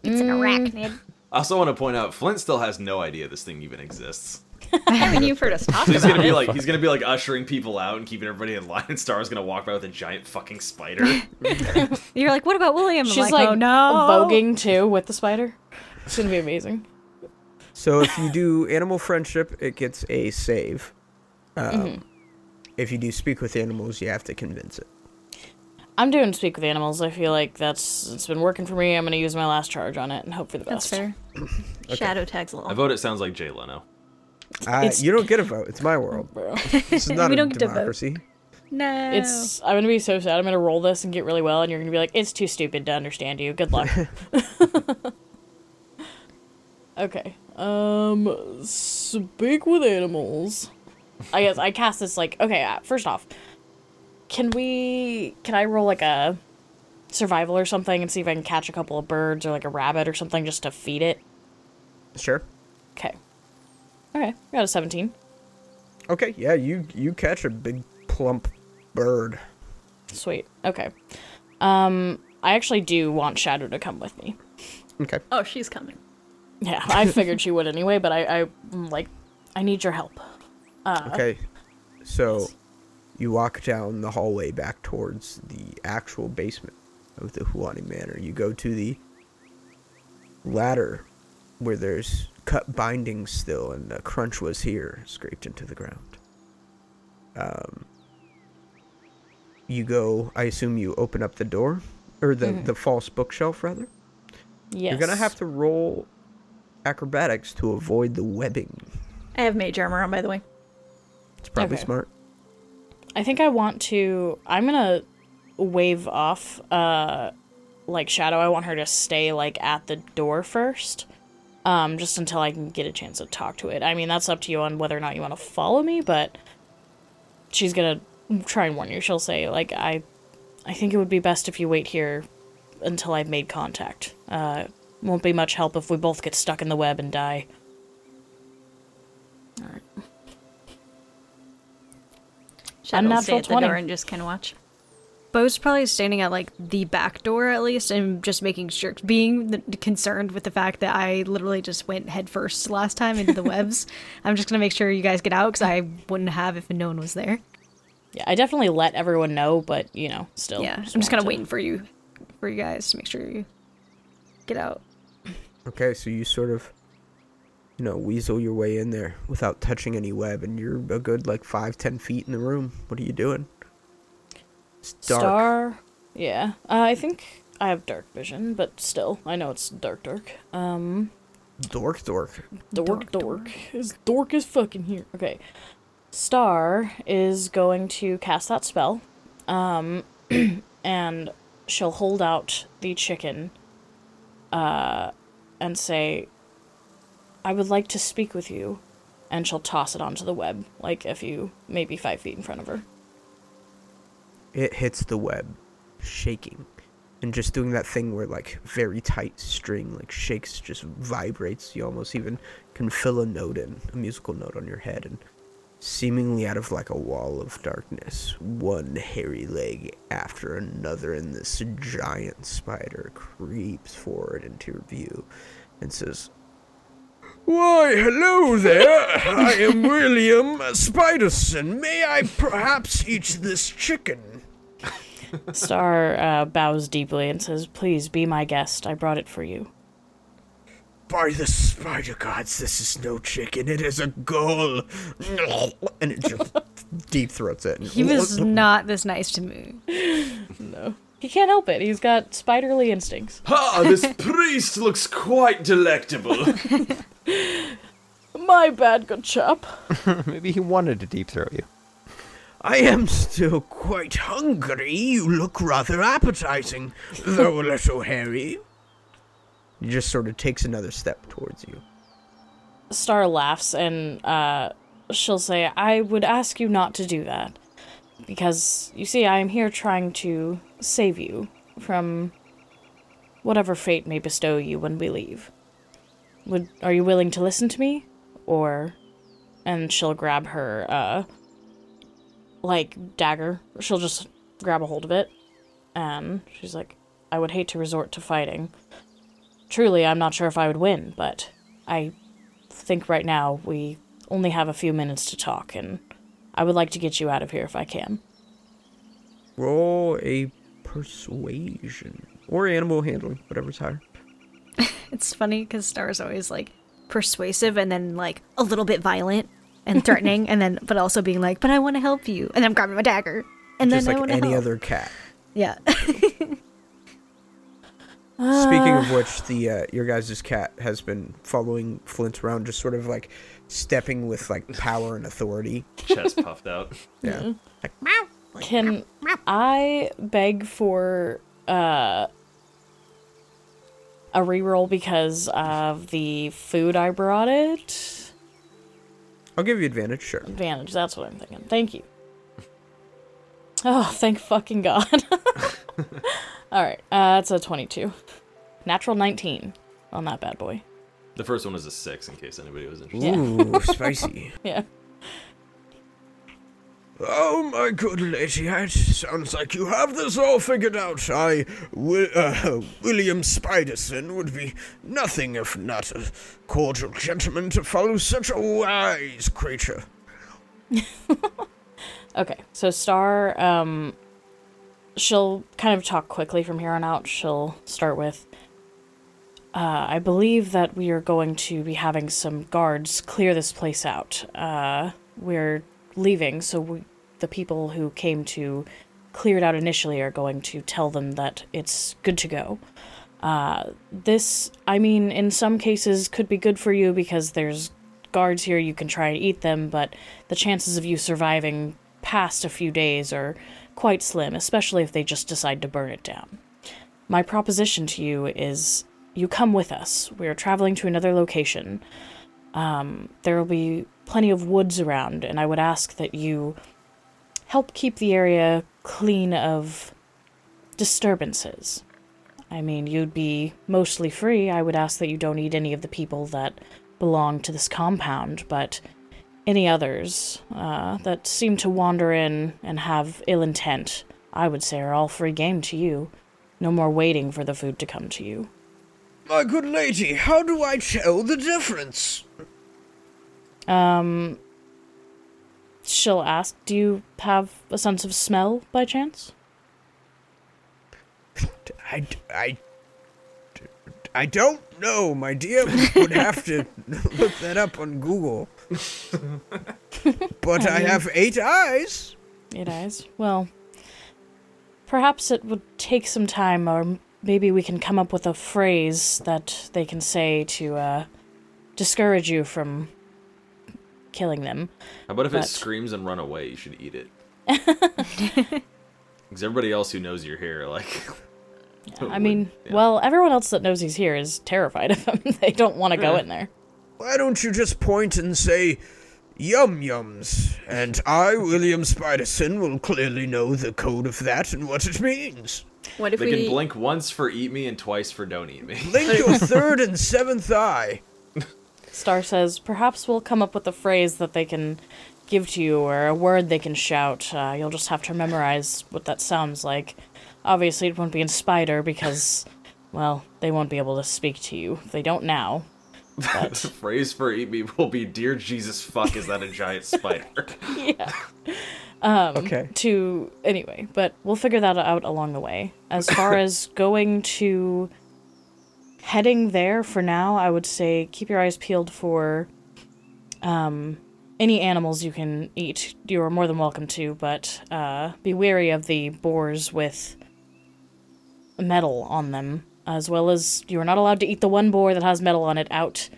It's an Mm, arachnid. I also want to point out, Flint still has no idea this thing even exists. [LAUGHS] I mean, you've heard us talk So he's gonna be it. like, he's gonna be like ushering people out and keeping everybody in line, and Star's gonna walk by with a giant fucking spider. [LAUGHS] You're like, what about William? I'm She's like, like, oh no, voguing too with the spider. It's gonna be amazing. So if you do animal friendship, it gets a save. Um, Mm-hmm. If you do speak with animals, you have to convince it. I'm doing speak with animals. I feel like that's it's been working for me. I'm gonna use my last charge on it and hope for the best. that's best. fair. [CLEARS THROAT] [LAUGHS] Shadow tags a little. I vote it sounds like Jay Leno. Uh, you don't get a vote. It's my world. [LAUGHS] Bro. This is [LAUGHS] not We a don't get to vote. democracy. No, It's I'm gonna be so sad. I'm gonna roll this and get really well, and you're gonna be like, "It's too stupid to understand you." Good luck. okay. Um, speak with animals. I guess I cast this like okay. Uh, first off, can we? Can I roll like a survival or something and see if I can catch a couple of birds or like a rabbit or something just to feed it? Sure. Okay. Okay. Got a 17. Okay. Yeah, you you catch a big plump bird. Sweet. Okay. Um, I actually do want Shadow to come with me. Okay. Oh, she's coming. Yeah, I figured she would anyway, but I, I like, I need your help. Uh, Okay. So you walk down the hallway back towards the actual basement of the Huani Manor. You go to the ladder where there's cut bindings still, and the crunch was here, scraped into the ground. Um, you go. I assume you open up the door, or the the false bookshelf rather. Yes. You're gonna have to roll acrobatics to avoid the webbing. I have mage armor on, by the way. It's probably Okay. smart. I think I want to. I'm gonna wave off, uh, like Shadow. I want her to stay like at the door first, um, just until I can get a chance to talk to it. I mean, that's up to you on whether or not you want to follow me, but she's gonna try and warn you. She'll say like, I, I think it would be best if you wait here until I've made contact. Uh, won't be much help if we both get stuck in the web and die. Shadow will stay Unnatural at the 20. door and just kind of watch. Bo's probably standing at like the back door at least and just making sure, being the, concerned with the fact that I literally just went headfirst last time into the [LAUGHS] webs. I'm just gonna make sure you guys get out because I wouldn't have if no one was there. Yeah, I definitely let everyone know, but you know, still. yeah, I'm just kind of waiting for you, for you guys to make sure you get out. Okay, so you sort of, you know, weasel your way in there without touching any web, and you're a good like five, ten feet in the room. What are you doing? It's dark. Star. Yeah, uh, I think I have dark vision, but still, I know it's dark, dark. Um, Dork, dork. dork, dork. Is dork is fucking here. Okay. Star is going to cast that spell, um, [CLEARS THROAT] and she'll hold out the chicken, uh, and say, "I would like to speak with you," and she'll toss it onto the web, like a few, maybe five feet in front of her. It hits the web, shaking, and just doing that thing where like very tight string like shakes, just vibrates. You almost even can fill a note in, a musical note on your head, and seemingly out of like a wall of darkness, one hairy leg after another, and this giant spider creeps forward into your view and says, Why, hello there! I am [LAUGHS] William Spiderson. May I perhaps eat this chicken? Star uh, bows deeply and says, Please be my guest. I brought it for you. By the spider gods, this is no chicken, it is a gull. [LAUGHS] And it just [LAUGHS] deep throats it. He was [LAUGHS] not this nice to me. No. He can't help it. He's got spiderly instincts. Ha! This priest looks quite delectable. My bad, good chap. Maybe he wanted to deep throat you. I am still quite hungry. You look rather appetizing, though a little hairy. Just sort of takes another step towards you. Star laughs and uh, she'll say, I would ask you not to do that. Because, you see, I am here trying to save you from whatever fate may bestow you when we leave. Would Are you willing to listen to me? Or. And she'll grab her, uh, like, dagger. She'll just grab a hold of it. And she's like, I would hate to resort to fighting. Truly, I'm not sure if I would win, but I think right now we only have a few minutes to talk, and I would like to get you out of here if I can. Roll a persuasion. Or animal handling, whatever's higher. [LAUGHS] It's funny because Star's always like persuasive and then like a little bit violent and threatening, [LAUGHS] and then but also being like, "But I want to help you," and I'm grabbing my dagger, and Just then I want to any help. other cat. Yeah. [LAUGHS] Speaking of which, the uh, your guys' cat has been following Flint around, just sort of like stepping with like power and authority. [LAUGHS] Chest puffed out. Yeah. Can I beg for uh, a reroll because of the food I brought it? I'll give you advantage, sure. Advantage, that's what I'm thinking. Thank you. [LAUGHS] Oh, thank fucking God. [LAUGHS] [LAUGHS] Alright, uh, that's a 22. Natural 19 on that bad boy. The first one was a six, in case anybody was interested. Ooh, [LAUGHS] spicy. Yeah. Oh, my good lady, it sounds like you have this all figured out. I, Wi- uh, [LAUGHS] William Spiderson, would be nothing if not a cordial gentleman to follow such a wise creature. Okay, so Star, um, she'll kind of talk quickly from here on out. She'll start with, uh, I believe that we are going to be having some guards clear this place out. Uh, we're leaving, so we, the people who came to clear it out initially are going to tell them that it's good to go. Uh, this, I mean, in some cases could be good for you because there's guards here, you can try and eat them, but the chances of you surviving past a few days are quite slim, especially if they just decide to burn it down. My proposition to you is you come with us. We are traveling to another location. Um, there will be plenty of woods around, and I would ask that you help keep the area clean of disturbances. I mean, you'd be mostly free. I would ask that you don't eat any of the people that belong to this compound, but any others uh, that seem to wander in and have ill intent, I would say, are all free game to you. No more waiting for the food to come to you. My good lady, how do I tell the difference? Um, she'll ask, Do you have a sense of smell by chance? I, I, I don't know, my dear. Would have to [LAUGHS] look that up on Google. [LAUGHS] but I have eight eyes. Eight eyes. Well, perhaps it would take some time, or maybe we can come up with a phrase that they can say to uh, discourage you from killing them. How about if it screams and run away? You should eat it. [LAUGHS] Because everybody else who knows you're here, like, I mean, [LAUGHS] yeah. well, everyone else that knows he's here is terrified of him. they don't want to go in there. Why don't you just point and say, Yum Yums? And I, William Spiderson, will clearly know the code of that and what it means. What if they we can blink once for eat me and twice for don't eat me. [LAUGHS] Blink your [LAUGHS] third and seventh eye. Star says, perhaps we'll come up with a phrase that they can give to you or a word they can shout. Uh, you'll just have to memorize what that sounds like. Obviously, it won't be in Spider because, well, they won't be able to speak to you. They don't now. The [LAUGHS] phrase for eat me will be "Dear Jesus, fuck, is that a giant [LAUGHS] spider?" yeah. Um, Okay. To anyway, but we'll figure that out along the way. As far as going to heading there for now, I would say keep your eyes peeled for um, any animals you can eat. You are more than welcome to, but uh, be wary of the boars with metal on them, as well as you are not allowed to eat the one boar that has metal on it out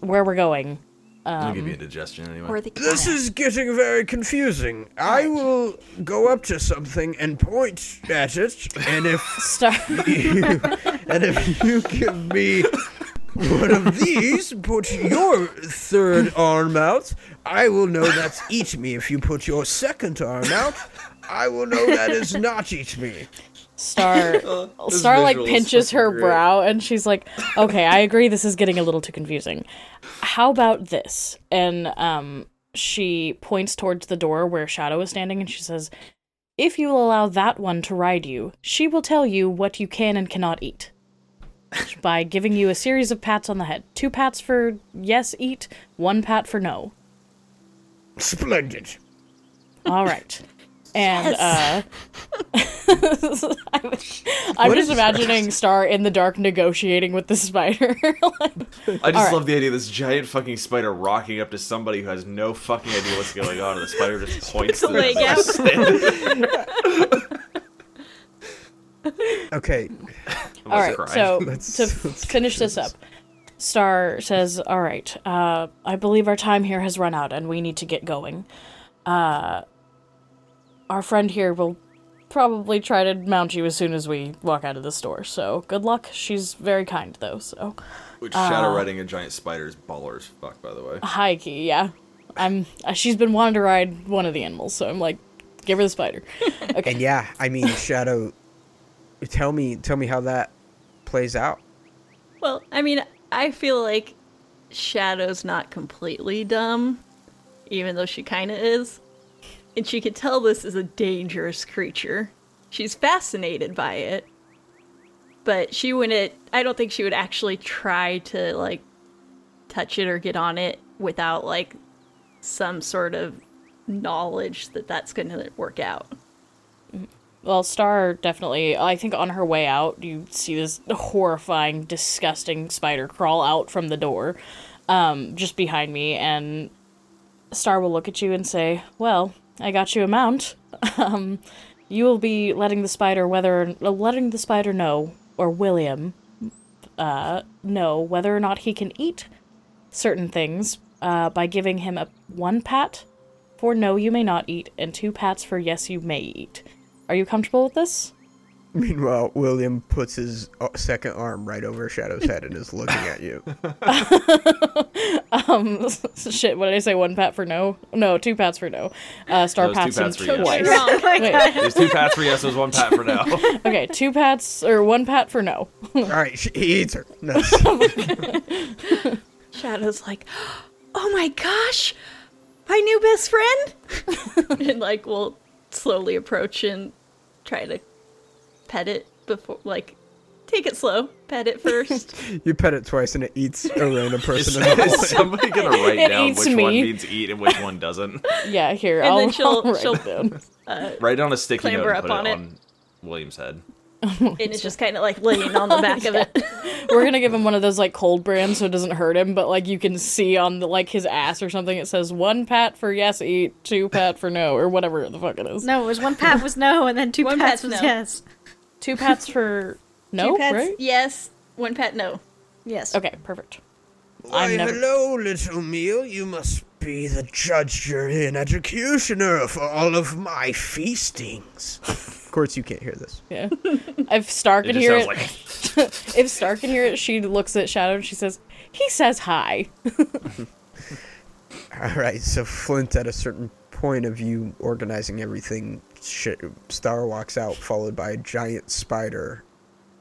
where we're going. I'll Um, give you indigestion anyway. or the This is getting very confusing. I will go up to something and point at it, and if [LAUGHS] Star. [LAUGHS] you, and if you give me one of these, put your third arm out, I will know that's eat me. If you put your second arm out, I will know that is not eat me. Star [LAUGHS] this Star like pinches her great. brow and she's like, "Okay, I agree this is getting a little too confusing. How about this?" And um she points towards the door where Shadow is standing and she says, "If you will allow that one to ride you, she will tell you what you can and cannot eat." [LAUGHS] By giving you a series of pats on the head. Two pats for yes, eat, one pat for no. Splendid. All right. And uh [LAUGHS] I was- I'm just is- imagining Star in the dark negotiating with the spider. [LAUGHS] I just Alright. love the idea of this giant fucking spider rocking up to somebody who has no fucking idea what's going on, and the spider just [LAUGHS] points to the leg out. Okay, All right. crying. So Let's- to let's finish this up, Star says, "All right. Uh, I believe our time here has run out, and we need to get going. Uh, our friend here will probably try to mount you as soon as we walk out of the store. So good luck. She's very kind, though. So Which uh, shadow riding a giant spider is baller as fuck, by the way. high key, yeah. I'm. Uh, she's been wanting to ride one of the animals, so I'm like, give her the spider. [LAUGHS] Okay. and yeah, I mean Shadow. Tell me, tell me how that plays out. Well, I mean, I feel like Shadow's not completely dumb, even though she kind of is. And she could tell this is a dangerous creature. She's fascinated by it. But she wouldn't, I don't think she would actually try to, like, touch it or get on it without, like, some sort of knowledge that that's going to work out. Well, Star definitely. I think on her way out, you see this horrifying, disgusting spider crawl out from the door, um, just behind me, and Star will look at you and say, "Well, I got you a mount. [LAUGHS] um, you will be letting the spider whether uh, letting the spider know, or William, uh, know whether or not he can eat certain things, uh, by giving him a one pat for no, you may not eat, and two pats for yes, you may eat." Are you comfortable with this? Meanwhile, William puts his uh, second arm right over Shadow's head and is looking at you. [LAUGHS] Um, [LAUGHS] shit. What did I say? One pat for no? No, two pats for no. Uh, star No, it's two pats him pats for yes. twice. Wrong. [LAUGHS] Wait, There's two pats for yes, there's one pat for no. okay, two pats or one pat for no. All right, she, he eats her. No. Shadow's like, oh my gosh, my new best friend! and like, we'll slowly approach and try to pet it before, like, take it slow. Pet it first. [LAUGHS] You pet it twice and it eats a random Is, person in the is somebody gonna [LAUGHS] write It down eats which one me. means eat and which one doesn't? [LAUGHS] Yeah, here, And I'll, then she'll- I'll write she'll- it down. uh, Write down a sticky note Clamber and up put on it it. on William's head. and it's just kind of like laying on the back of it. We're gonna give him one of those like cold brands so it doesn't hurt him, but like you can see on the like his ass or something it says one pat for yes eat, two pat for no, or whatever the fuck it is. No, it was one pat was no, and then two One pats pat's was no. yes. Two pats for [LAUGHS] no, Two pets, right? yes. One pet, no. Yes. Okay, perfect. Why, I'm never- hello, little meal. You must be the judge, jury, and executioner for all of my feastings. of course, you can't hear this. Yeah. If Star can just hear it, like [LAUGHS] if Star can hear it, she looks at Shadow and she says, "He says hi." [LAUGHS] All right, so Flint, at a certain point of you organizing everything, sh- Star walks out, followed by a giant spider.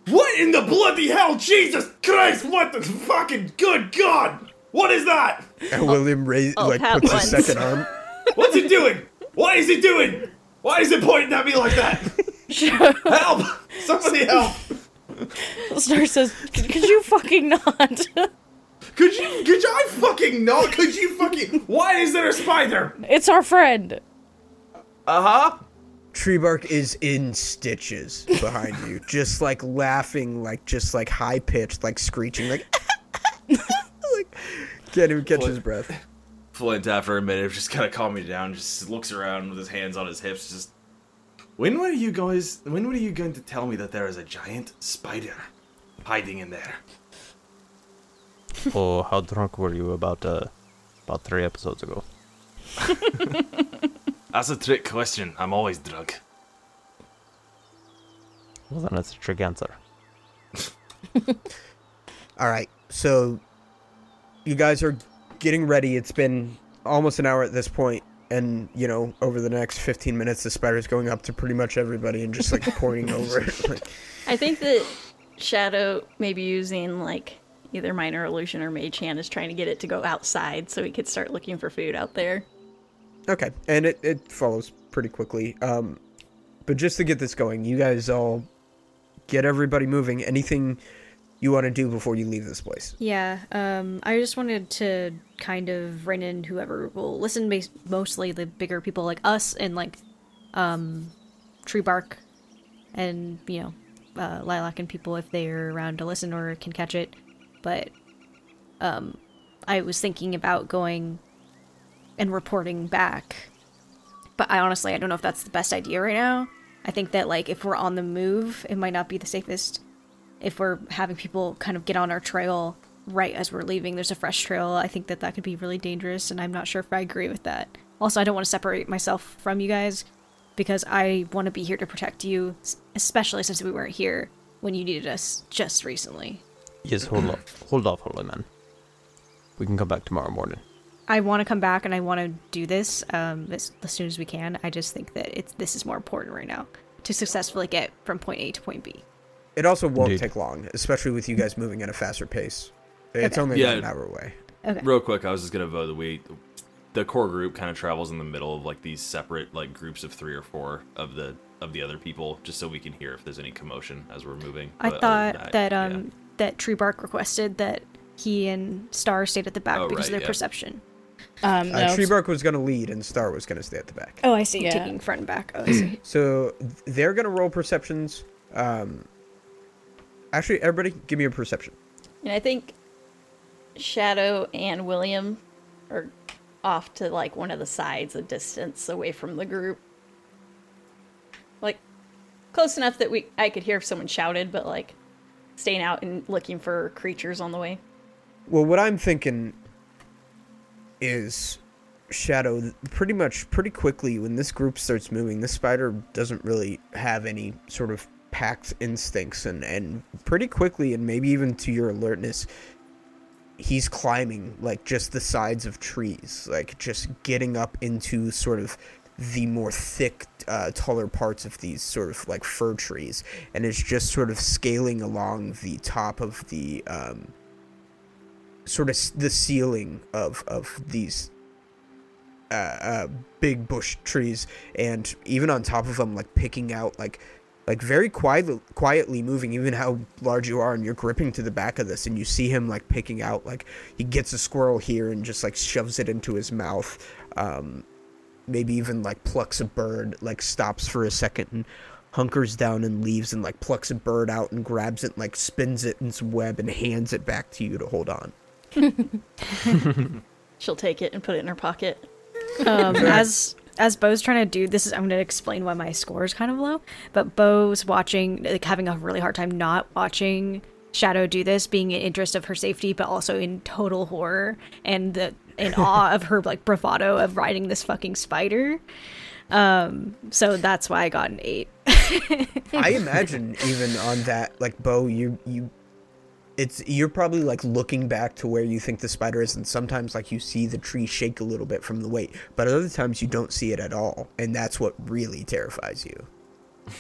What in the bloody hell? Jesus Christ! What the fucking good God? What is that? And William raise, oh, like Pat puts once. his second arm. [LAUGHS] What's it doing? What is it doing? Why is it pointing at me like that? [LAUGHS] help! Somebody help! Star says, "Could you fucking not?" [LAUGHS] Could you? Could you? I fucking not. Could you fucking? Why is there a spider? it's our friend. Uh huh. Treebark is in stitches behind you, [LAUGHS] just like laughing, like just like high pitched, like screeching, like, [LAUGHS] like can't even catch his breath. Flint, after a minute, just kind of calm me down. Just looks around with his hands on his hips. Just when were you guys? When were you going to tell me that there is a giant spider hiding in there? Oh, how drunk were you about uh, about three episodes ago? [LAUGHS] That's a trick question. I'm always drunk. Well, then it's a trick answer. [LAUGHS] All right, so you guys are getting ready. It's been almost an hour at this point, and you know, over the next fifteen minutes, the spider's going up to pretty much everybody and just like pointing [LAUGHS] over it. Like, I think that Shadow maybe using like either minor illusion or mage hand is trying to get it to go outside so he could start looking for food out there. Okay, and it, it follows pretty quickly. Um, but just to get this going, you guys all get everybody moving. Anything you want to do before you leave this place? Yeah, um, I just wanted to kind of rein in whoever will listen, mostly the bigger people like us and like um, Tree Bark and, you know, uh, Lilac and people if they're around to listen or can catch it. But um, I was thinking about going and reporting back. But I honestly, I don't know if that's the best idea right now. I think that, like, if we're on the move, it might not be the safest if we're having people kind of get on our trail right as we're leaving there's a fresh trail i think that that could be really dangerous and i'm not sure if i agree with that also i don't want to separate myself from you guys because i want to be here to protect you especially since we weren't here when you needed us just recently Yes, hold off, hold off, holy man. We can come back tomorrow morning. I want to come back and i want to do this um, as, as soon as we can i just think that it's this is more important right now to successfully get from point a to point b It also won't Indeed. take long, especially with you guys moving at a faster pace. It's only Yeah. an hour away. okay Real quick, I was just gonna vote that we, the core group, kind of travels in the middle of like these separate like groups of three or four of the of the other people, just so we can hear if there's any commotion as we're moving. I But thought than that, yeah. um that Tree Bark requested that he and Star stayed at the back Oh, because right, of their yeah. perception. Um, Uh, Treebark was going to lead, and Star was going to stay at the back. Oh, I see. Yeah. Taking front and back. Oh, I [CLEARS THROAT] see. So they're going to roll perceptions. Um, actually, everybody, give me a perception. And I think Shadow and William are off to like one of the sides, a distance away from the group. Like close enough that we I could hear if someone shouted, but like staying out and looking for creatures on the way. Well, what I'm thinking is Shadow, pretty much, pretty quickly, when this group starts moving, this spider doesn't really have any sort of packed instincts, and, and pretty quickly, and maybe even to your alertness, he's climbing like just the sides of trees, like just getting up into sort of the more thick, uh, taller parts of these sort of like fir trees, and is just sort of scaling along the top of the um, sort of the ceiling of of these uh, uh, big bush trees, and even on top of them, like picking out like like very quietly quietly moving even how large you are and you're gripping to the back of this and you see him like picking out like he gets a squirrel here and just like shoves it into his mouth um maybe even like plucks a bird like stops for a second and hunkers down and leaves and like plucks a bird out and grabs it and like spins it in some web and hands it back to you to hold on [LAUGHS] She'll take it and put it in her pocket. Um, [LAUGHS] as as Bo's trying to do this is I'm going to explain why my score is kind of low, but Bo's watching like having a really hard time not watching Shadow do this, being in interest of her safety, but also in total horror and the in [LAUGHS] awe of her like bravado of riding this fucking spider. Um, so that's why I got an eight. I imagine even on that, like Bo, you you, it's you're probably like looking back to where you think the spider is, and sometimes like you see the tree shake a little bit from the weight, but other times you don't see it at all, and that's what really terrifies you.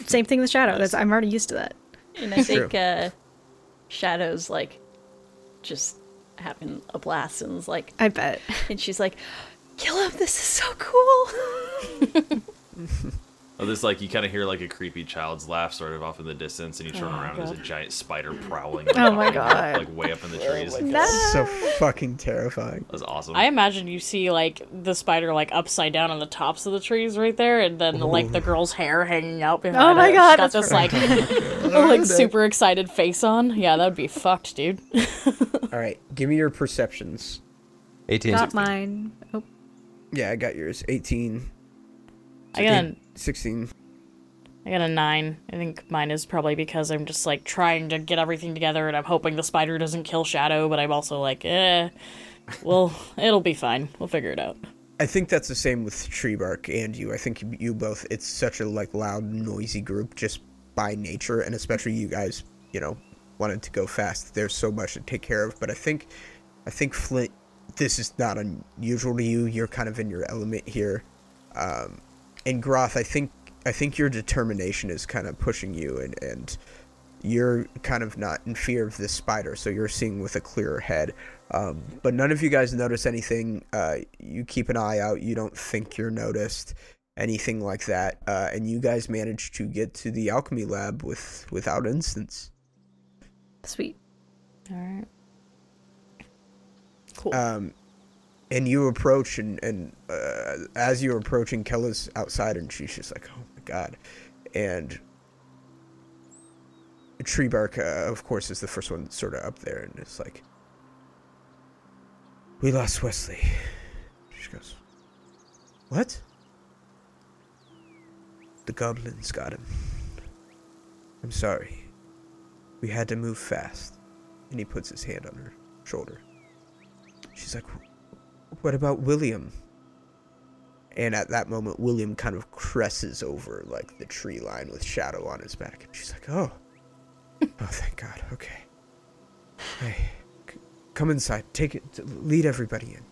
Same thing with Shadow. That's I'm already used to that. And I think uh, Shadow's like just having a blast and is like, I bet. and she's like, kill him. This is so cool. [LAUGHS] [LAUGHS] Oh, this like you kind of hear like a creepy child's laugh sort of off in the distance, and you turn Oh, around and there's a giant spider prowling. Oh my God. Like way up in the oh trees. That's so fucking terrifying. That's awesome. I imagine you see like the spider like upside down on the tops of the trees right there, and then like the girl's hair hanging out behind. Oh my it. God, She's got this [LAUGHS] like oh [LAUGHS] like super excited face on. Yeah, that'd be fucked, dude. [LAUGHS] All right, give me your perceptions. 18. Got mine. Oh, Yeah, I got yours. 18, I got a, 16. I got a nine. I think mine is probably because I'm just like trying to get everything together, and I'm hoping the spider doesn't kill Shadow, but I'm also like, eh, well, [LAUGHS] it'll be fine. We'll figure it out. I think that's the same with Tree Bark and you. I think you- you both. It's such a like loud, noisy group just by nature, and especially you guys. You know, wanted to go fast. There's so much to take care of, but I think, I think Flint. This is not unusual to you. You're kind of in your element here, um, and Groth. I think I think your determination is kind of pushing you, and and you're kind of not in fear of this spider, so you're seeing with a clearer head. Um, but none of you guys notice anything. Uh, you keep an eye out. You don't think you're noticed anything like that, uh, and you guys manage to get to the alchemy lab with without instance. sweet. All right. Cool. Um, and you approach, and and uh, as you're approaching, Kella's outside, and she's just like, "Oh my god!" And Tree Bark, uh, of course, is the first one sort of up there, and it's like, "We lost Wesley." She goes, "What?" The goblins got him. I'm sorry. We had to move fast. And he puts his hand on her shoulder. She's like, What about William? And at that moment, William kind of cresses over like the tree line with Shadow on his back. And she's like, Oh. [LAUGHS] Oh, thank God. Okay. Hey, c- come inside. Take it. Lead everybody in.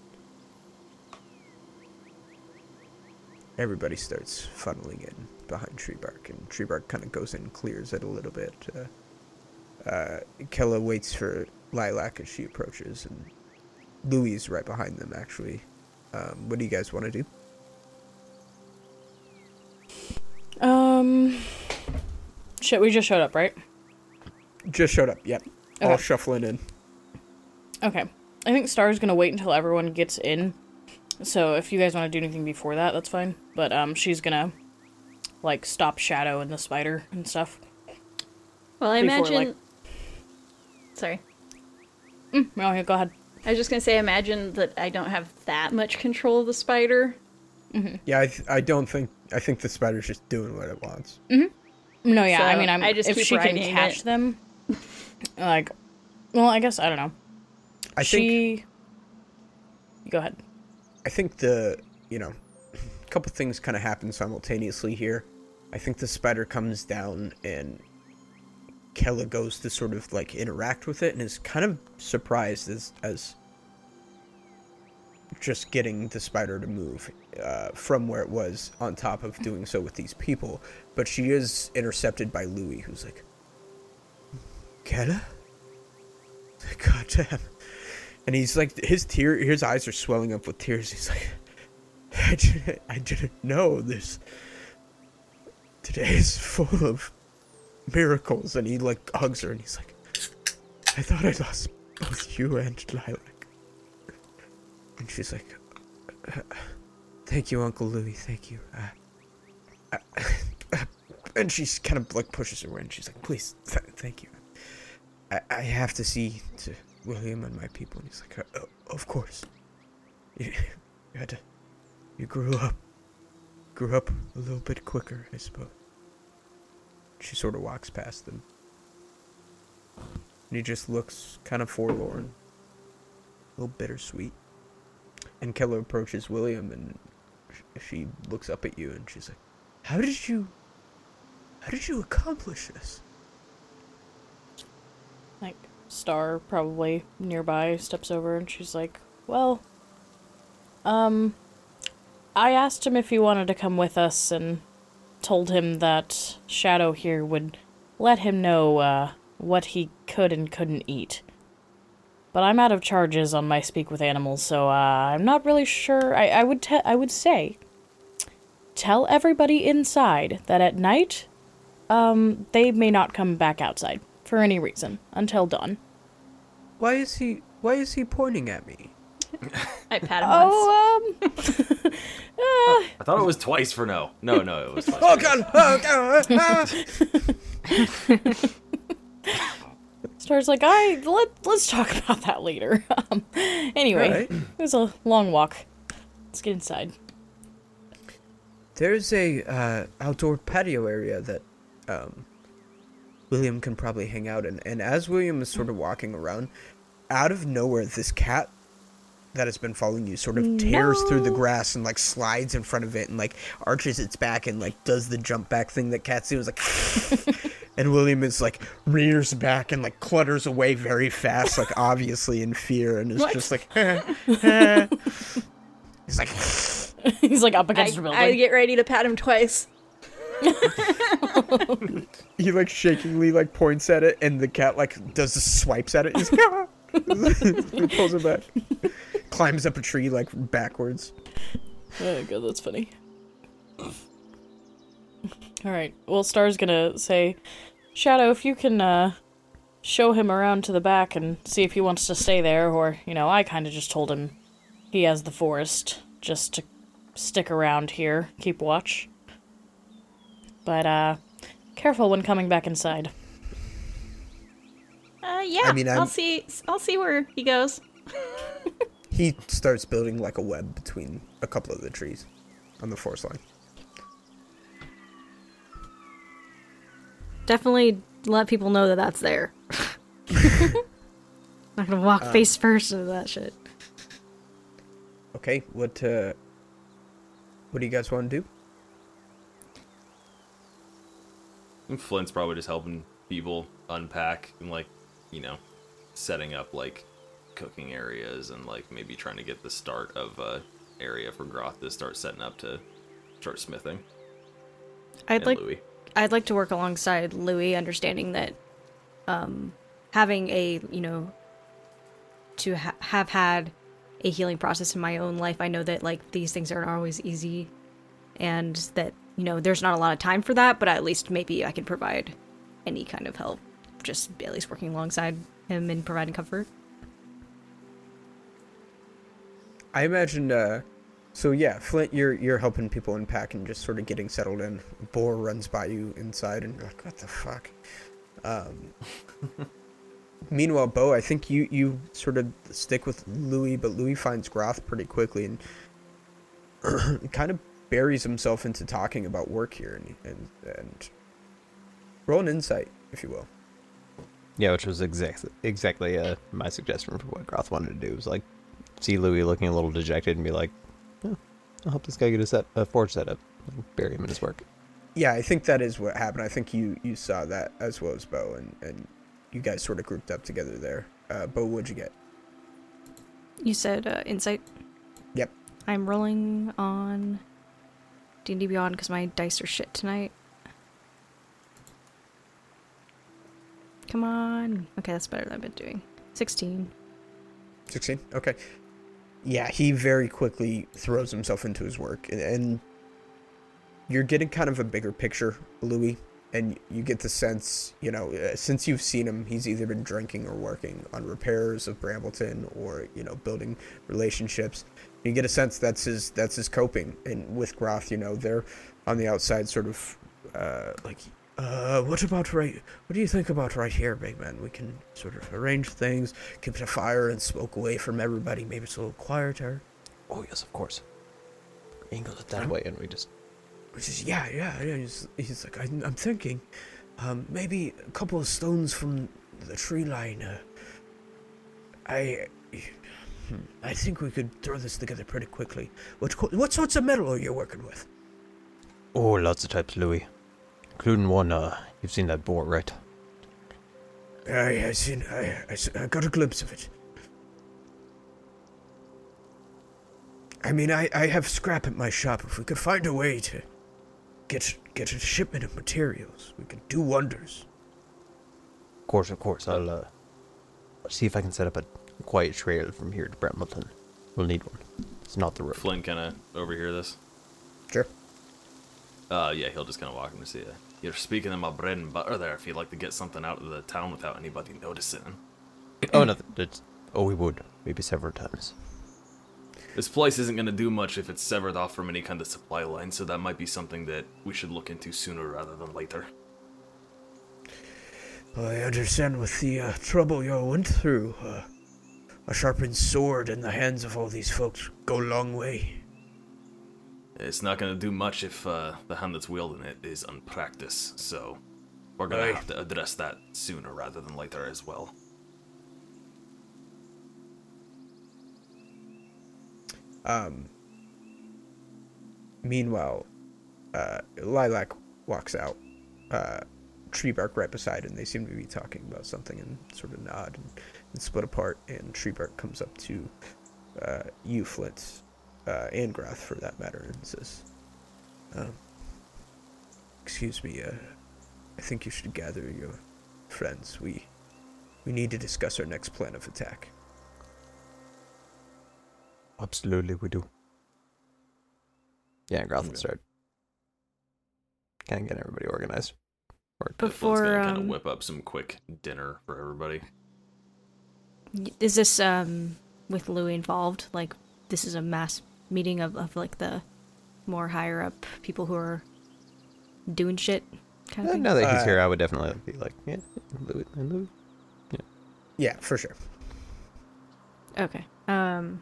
Everybody starts funneling in behind Tree Bark, and Tree Bark kind of goes in, and clears it a little bit. Uh, uh, Kella waits for Lilac as she approaches, and Louis is right behind them, actually. Um, what do you guys want to do? Um, shit, we just showed up, right? Just showed up. Yep. All shuffling in. Okay. I think Star's gonna wait until everyone gets in. So if you guys want to do anything before that, that's fine. But um, she's gonna like stop Shadow and the spider and stuff. Well, I Before, imagine. like- Sorry. Mm, oh, yeah, go ahead. I was just gonna say, imagine that I don't have that much control of the spider. Mm-hmm. Yeah, I, th- I don't think. I think the spider's just doing what it wants. Mm-hmm. No, yeah, I mean, I'm, I just if she can riding catch it. them, [LAUGHS] like, well, I guess I don't know. I think. she. Go ahead. I think the you know, a couple things kind of happen simultaneously here. I think the spider comes down and Kella goes to sort of like interact with it and is kind of surprised as as just getting the spider to move uh, from where it was on top of doing so with these people. But she is intercepted by Louis, who's like, Kella? [LAUGHS] God damn. And he's like, his tear, his eyes are swelling up with tears. He's like, [LAUGHS] I didn't, I didn't know this. Today is full of miracles. And he like hugs her and he's like, I thought I lost both you and Lilac. And she's like, "Uh, Thank you, Uncle Louis. Thank you. Uh, uh, and she's kind of like pushes her away and she's like, Please, th- thank you. I, I have to see to William and my people. And he's like, "Uh, Of course. You, you had to. You grew up. Grew up a little bit quicker, I suppose. She sort of walks past them. And he just looks kind of forlorn. A little bittersweet. And Kella approaches William and sh- she looks up at you and she's like, How did you. How did you accomplish this? Like, Star, probably nearby, steps over and she's like, Well, um, I asked him if he wanted to come with us and told him that Shadow here would let him know, uh, what he could and couldn't eat. But I'm out of charges on my speak with animals, so uh, I'm not really sure. I, I would te- I would say, tell everybody inside that at night, um, they may not come back outside for any reason until dawn. Why is he. Why is he pointing at me? I pat him [LAUGHS] once. Oh, um, [LAUGHS] uh, I thought it was twice for no. No, no, it was twice. Oh god! Oh god! ah! [LAUGHS] Star's like, I let let's talk [LAUGHS] about that later. [LAUGHS] Um, anyway, Alright. it was a long walk. Let's get inside. There's a uh, outdoor patio area that um, William can probably hang out in. And as William is sort of walking around, out of nowhere, this cat that has been following you sort of tears through the grass and like slides in front of it and like arches its back and like does the jump back thing that cats do. It's like, [LAUGHS] and William is like rears back and like clutters away very fast, like obviously in fear, and is just like, [LAUGHS] [LAUGHS] he's like. He's like up I, against the building. I get ready to pat him twice. he like shakingly like points at it and the cat like does the swipes at it he's like, "Ah!" he pulls it back climbs up a tree like backwards Oh god, that's funny. All right. Well, Star's gonna say, Shadow, if you can uh, show him around to the back and see if he wants to stay there, or you know, I kind of just told him he has the forest just to stick around here, keep watch. But uh, careful when coming back inside. Uh, yeah. I mean, I'll see. I'll see where he goes. [LAUGHS] he starts building like a web between a couple of the trees on the forest line Definitely let people know that that's there. [LAUGHS] Not gonna walk Uh, face first into that shit. okay what uh what do you guys want to do Flint's probably just helping people unpack and like, you know, setting up like cooking areas and like maybe trying to get the start of uh area for Groth to start setting up to start smithing. I'd and like Louis. I'd like to work alongside Louis, understanding that um, having a you know to ha- have had a healing process in my own life, I know that like these things aren't always easy, and that you know there's not a lot of time for that. But at least maybe I can provide any kind of help, just at least working alongside him and providing comfort. I imagine. uh so yeah, Flint you're you're helping people unpack and just sort of getting settled in. Boar runs by you inside and you're like, what the fuck? Um [LAUGHS] Meanwhile, Bo, I think you you sort of stick with Louis, but Louis finds Groth pretty quickly and [CLEARS THROAT] kind of buries himself into talking about work here and and, and roll an insight, if you will. Yeah, which was exactly exactly uh, my suggestion for what Groth wanted to do. Was like see Louis looking a little dejected and be like, oh, "I'll help this guy get a set a forge set up, and bury him in his work." Yeah, I think that is what happened. I think you you saw that as well as Bo, and and you guys sort of grouped up together there. Uh, Bo, what'd you get? You said uh, insight. Yep. I'm rolling on D&D Beyond because my dice are shit tonight. Come on. Okay, that's better than I've been doing. 16. 16 okay yeah he very quickly throws himself into his work and, and you're getting kind of a bigger picture louis and you get the sense, you know, uh, since you've seen him, he's either been drinking or working on repairs of Brambleton or you know building relationships. You get a sense that's his that's his coping. And with Groth, you know, they're on the outside, sort of uh, like, uh, what about right? What do you think about right here, big man? We can sort of arrange things, keep a fire, and smoke away from everybody. Maybe it's a little quieter. Oh yes, of course. Angle it that way, and we just Which is yeah, yeah. yeah. He's, he's like, I'm, I'm thinking, um, maybe a couple of stones from the tree line. Uh, I, I think we could throw this together pretty quickly. What what sorts of metal are you working with? oh, lots of types, Louis, including one. Uh, you've seen that boar, right? I, I seen, I I got a glimpse of it. I mean, I, I have scrap at my shop. If we could find a way to get get a shipment of materials, we could do wonders. Of course, of course. I'll uh, see if I can set up a quiet trail from here to Brambleton. We'll need one. It's not the road. Flint kind of overhear this. Sure. Uh, yeah, he'll just kind of walk him to see you. You're speaking of my bread and butter there. If you'd like to get something out of the town without anybody noticing. oh, no, It's, oh, we would. Maybe several times. This place isn't going to do much if it's severed off from any kind of supply line, so that might be something that we should look into sooner rather than later. I understand with the uh, trouble you went through, uh, a sharpened sword in the hands of all these folks go a long way. It's not going to do much if uh, the hand that's wielding it is unpracticed, so we're going to have to address that sooner rather than later as well. Um. Meanwhile, uh, Lilac walks out, uh, Treebark right beside, and they seem to be talking about something and sort of nod and, and split apart. And Treebark comes up to uh, you, Flint, uh, and Groth for that matter, and says, um, "Excuse me, uh, I think you should gather your friends. We we need to discuss our next plan of attack." Absolutely, we do. Yeah, Groth will Okay. start. Kind of get everybody organized. Or Before Flint's gonna kind um, of whip up some quick dinner for everybody. is this um with Louis involved? Like this is a mass meeting of, of like the more higher up people who are doing shit kind of Uh, thing. now that he's Uh, here, I would definitely be like, yeah, Louis, and Louis. Yeah, for sure. Okay. Um,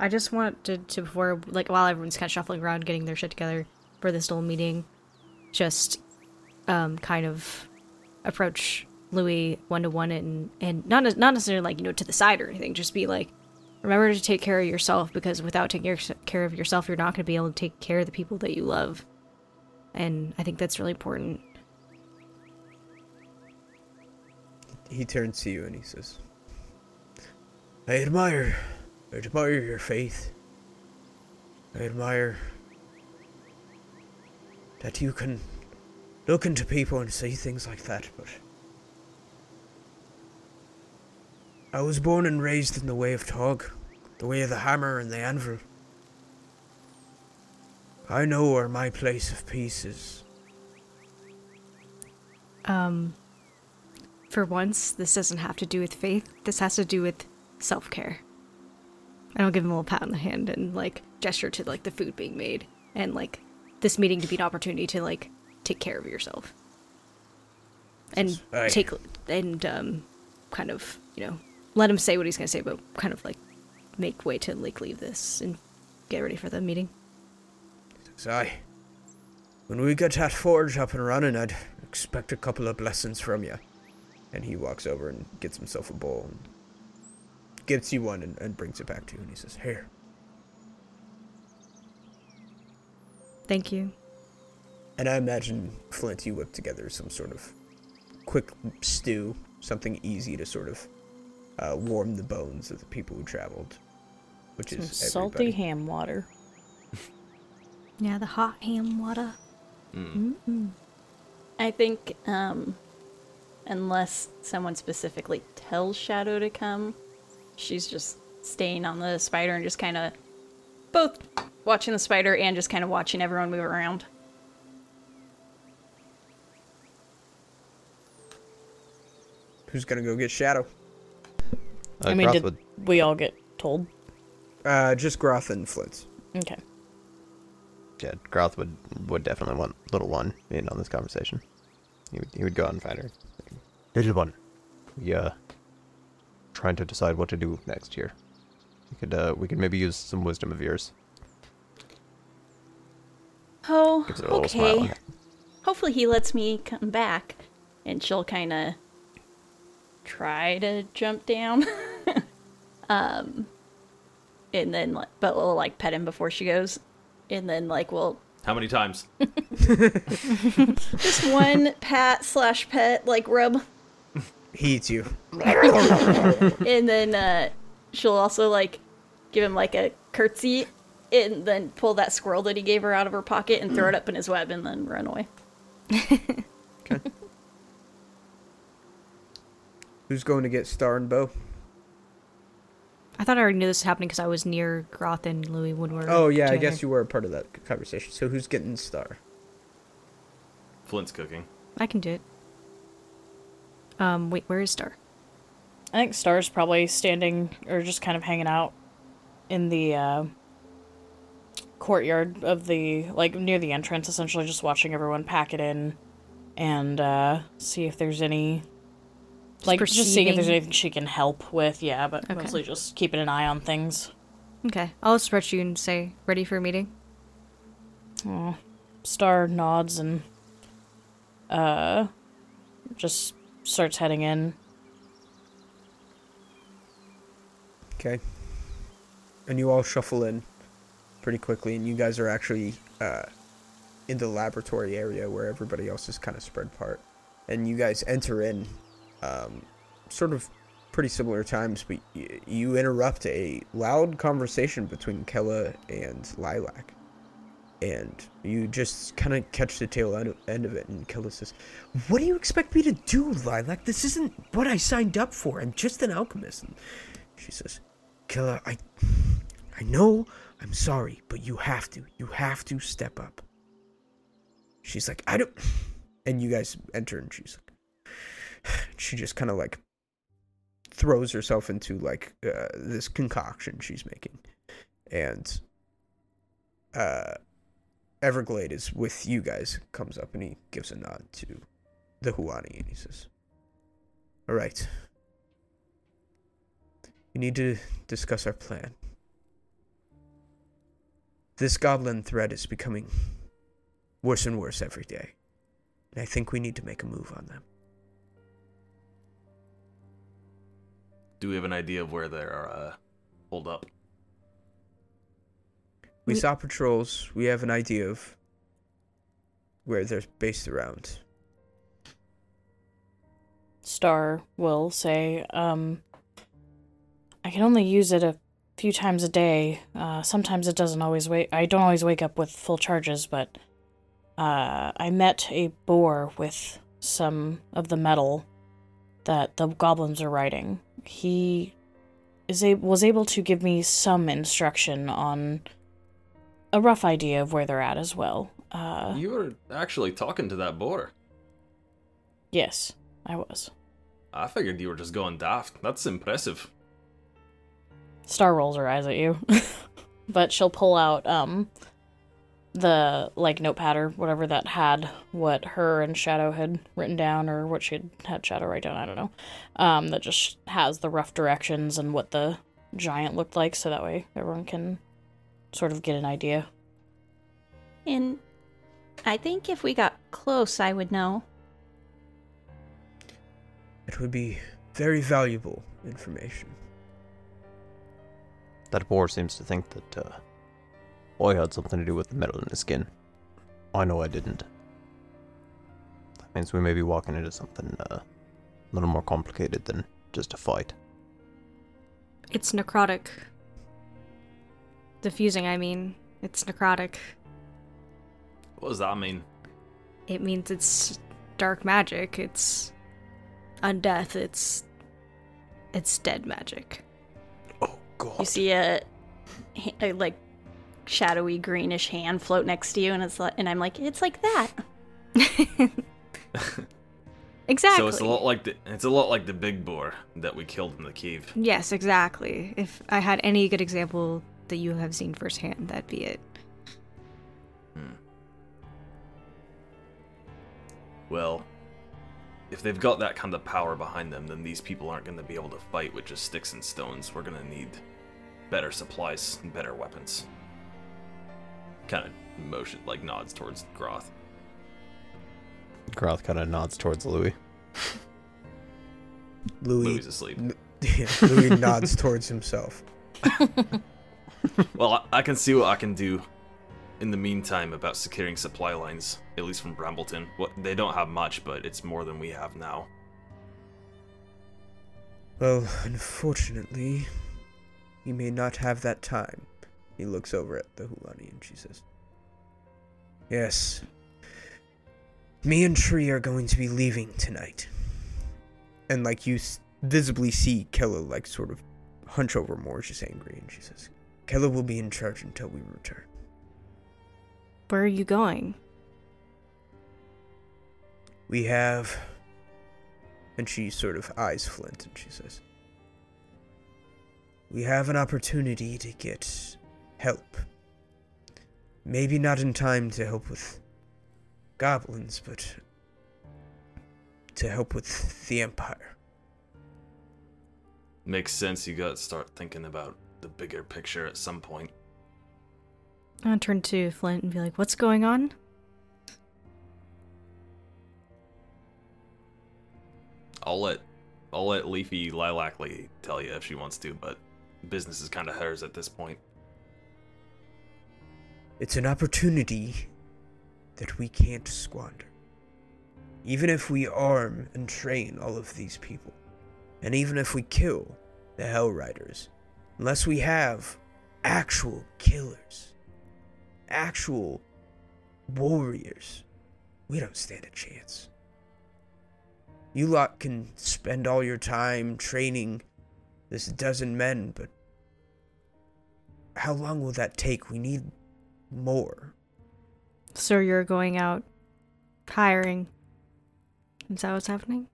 I just wanted to before like while everyone's kind of shuffling around, getting their shit together for this little meeting, just um kind of approach Louis one to one and and not ne- not necessarily like you know to the side or anything. Just be like, remember to take care of yourself because without taking care of yourself, you're not going to be able to take care of the people that you love. And I think that's really important. he turns to you and he says, I admire, I admire your faith. I admire that you can look into people and say things like that, but I was born and raised in the way of Tog, the way of the hammer and the anvil. I know where my place of peace is. Um, for once, this doesn't have to do with faith. This has to do with self care. And I'll give him a little pat on the hand and like gesture to like the food being made and like this meeting to be an opportunity to like take care of yourself and Aye. take and um kind of you know let him say what he's gonna say, but kind of like make way to like leave this and get ready for the meeting. So when we get that forge up and running, I'd expect a couple of blessings from you. And he walks over and gets himself a bowl and gets you one and, and brings it back to you. And he says, Here. Thank you. And I imagine, Flint, you whip together some sort of quick stew, something easy to sort of uh, warm the bones of the people who traveled, which Some is salty everybody. ham water. [LAUGHS] Yeah, the hot ham water. Mm. I think, um, unless someone specifically tells Shadow to come, she's just staying on the spider and just kind of both watching the spider and just kind of watching everyone move around. who's gonna go get Shadow? Uh, I mean, Groth did would, we all get told? Uh, just Groth and Flint. Okay. yeah, Groth would would definitely want little one in on this conversation. He would, he would go out and find her. Little one, we uh trying to decide what to do next year. We could uh we could maybe use some wisdom of yours. Oh, Gives her a little smile. okay. Hopefully he lets me come back, and she'll kind of try to jump down. [LAUGHS] um, and then, but we'll like pet him before she goes, and then like we'll How many times? [LAUGHS] [LAUGHS] just one pat slash pet like rub, He eats you. and then uh, she'll also like give him like a curtsy, and then pull that squirrel that he gave her out of her pocket and throw it up in his web, and then run away. Who's going to get Star and Bow? I thought I already knew this was happening because I was near Groth and Louis when we were. Oh yeah, I guess you were a part of that conversation. So who's getting Star? Flint's cooking. I can do it. Um, wait, where is Star? I think Star's probably standing or just kind of hanging out in the uh, courtyard of the like near the entrance, essentially just watching everyone pack it in and uh, see if there's any like just seeing if there's anything she can help with. Yeah, but Okay. mostly just keeping an eye on things. Okay, I'll stretch you and say, "Ready for a meeting?" Aw. Star nods and uh just starts heading in. Okay. And you all shuffle in pretty quickly, and you guys are actually uh, in the laboratory area where everybody else is kind of spread apart. And you guys enter in um, sort of pretty similar times, but y- you interrupt a loud conversation between Kella and Lilac. And you just kind of catch the tail end of, it, and Kella says, What do you expect me to do, Lilac? This isn't what I signed up for. I'm just an alchemist. And she says, Kella, I I know I'm sorry, but you have to. You have to step up. She's like, I don't and you guys enter and she's [SIGHS] she just kind of like throws herself into like uh, this concoction she's making. And uh Everglade is with you guys, comes up and he gives a nod to the Huani and he says, All right, we need to discuss our plan. This goblin threat is becoming worse and worse every day. And I think we need to make a move on them. Do we have an idea of where they're uh, hold up? We We- saw patrols. We have an idea of where they're based around. Star will say, um, I can only use it a few times a day. Uh, sometimes it doesn't always wake. I don't always wake up with full charges, but uh, I met a boar with some of the metal that the goblins are writing. He is a- was able to give me some instruction on a rough idea of where they're at as well. Uh, You were actually talking to that boar. yes, I was. I figured you were just going daft. That's impressive. Star rolls her eyes at you. [LAUGHS] but she'll pull out um the like notepad or whatever that had what her and Shadow had written down or what she had had Shadow write down, I don't know. Um that just has the rough directions and what the giant looked like so that way everyone can sort of get an idea. And I think if we got close, I would know. It would be very valuable information. That boar seems to think that uh, I had something to do with the metal in his skin. I know I didn't. That means we may be walking into something uh, a little more complicated than just a fight. It's necrotic. Diffusing, I mean. It's necrotic. What does that mean? It means it's dark magic. It's undeath. It's it's dead magic. Oh god. You see a, ha- a like shadowy greenish hand float next to you, and it's like, and I'm like, it's like that. [LAUGHS] [LAUGHS] Exactly. So it's a lot like the it's a lot like the big boar that we killed in the cave. Yes, exactly. If I had any good example that you have seen firsthand, that'd be it. Hmm. Well, if they've got that kind of power behind them, then these people aren't going to be able to fight with just sticks and stones. We're going to need better supplies and better weapons. Kind of motion, like nods towards Groth. Groth kind of nods towards Louis. [LAUGHS] Louis, Louis asleep. yeah, Louis nods [LAUGHS] towards himself. [LAUGHS] Well, I, I can see what I can do in the meantime about securing supply lines, at least from Brambleton. What they don't have much, but it's more than we have now. Well, unfortunately, you may not have that time. He looks over at the Hulani and she says, Yes. Me and Tree are going to be leaving tonight. And, like, you s- visibly see Kella, like, sort of hunch over more. She's angry and she says, Kella will be in charge until we return. Where are you going? We have. And she sort of eyes Flint and she says, We have an opportunity to get help. Maybe not in time to help with goblins, but to help with the Empire. Makes sense. You got to start thinking about the bigger picture at some point. I'll turn to Flint and be like, "What's going on?" I'll let I'll let Leafy Lilacly tell you if she wants to, but business is kind of hers at this point. It's an opportunity that we can't squander. Even if we arm and train all of these people, and even if we kill the Hell Riders, unless we have actual killers, actual warriors, we don't stand a chance. You lot can spend all your time training this dozen men, but how long will that take? We need more. So you're going out hiring. Is that what's happening?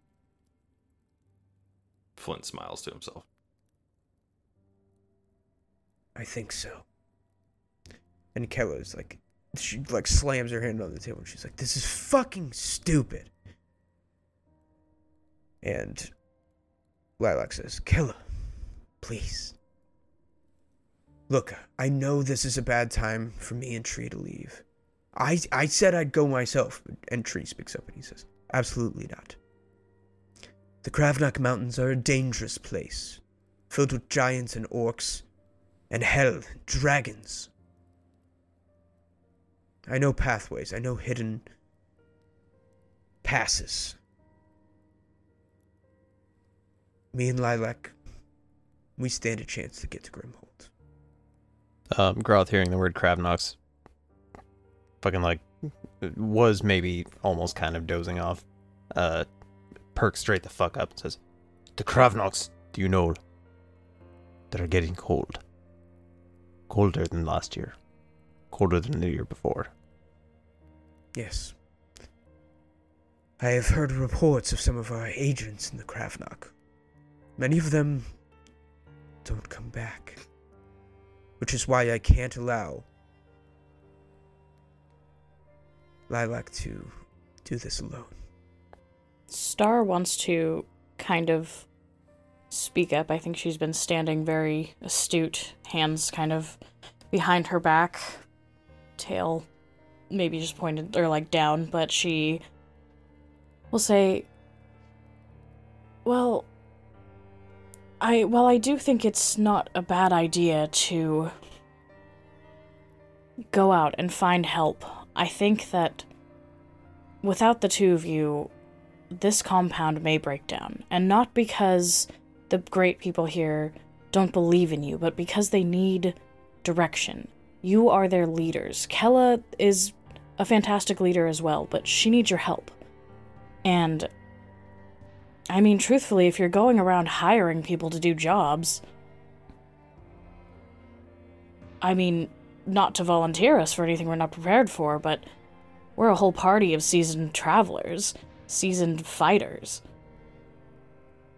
Flint smiles to himself. I think so. And Kella's like, she like slams her hand on the table and she's like, this is fucking stupid. And Lilac says, Kella, please. Look, I know this is a bad time for me and Tree to leave. I, I said I'd go myself, and Tree speaks up and he says, absolutely not. The Kravnak Mountains are a dangerous place, filled with giants and orcs, and hell, dragons. I know pathways, I know hidden passes. Me and Lilac, we stand a chance to get to Grimhold. Um, Groth hearing the word Kravnox, fucking like, was maybe almost kind of dozing off, uh, perks straight the fuck up and says, The Kravnox, do you know, that are getting cold. Colder than last year. Colder than the year before. Yes. I have heard reports of some of our agents in the Kravnok. Many of them don't come back. Which is why I can't allow Lilac to do this alone. Star wants to kind of speak up. I think she's been standing very astute, hands kind of behind her back, tail maybe just pointed or like down, but she will say, "Well, I well, I do think it's not a bad idea to go out and find help. I think that without the two of you, this compound may break down, and not because the great people here don't believe in you, but because they need direction. You are their leaders. Kella is a fantastic leader as well, but she needs your help. And I mean, truthfully, if you're going around hiring people to do jobs, I mean, not to volunteer us for anything we're not prepared for, but we're a whole party of seasoned travelers. seasoned fighters.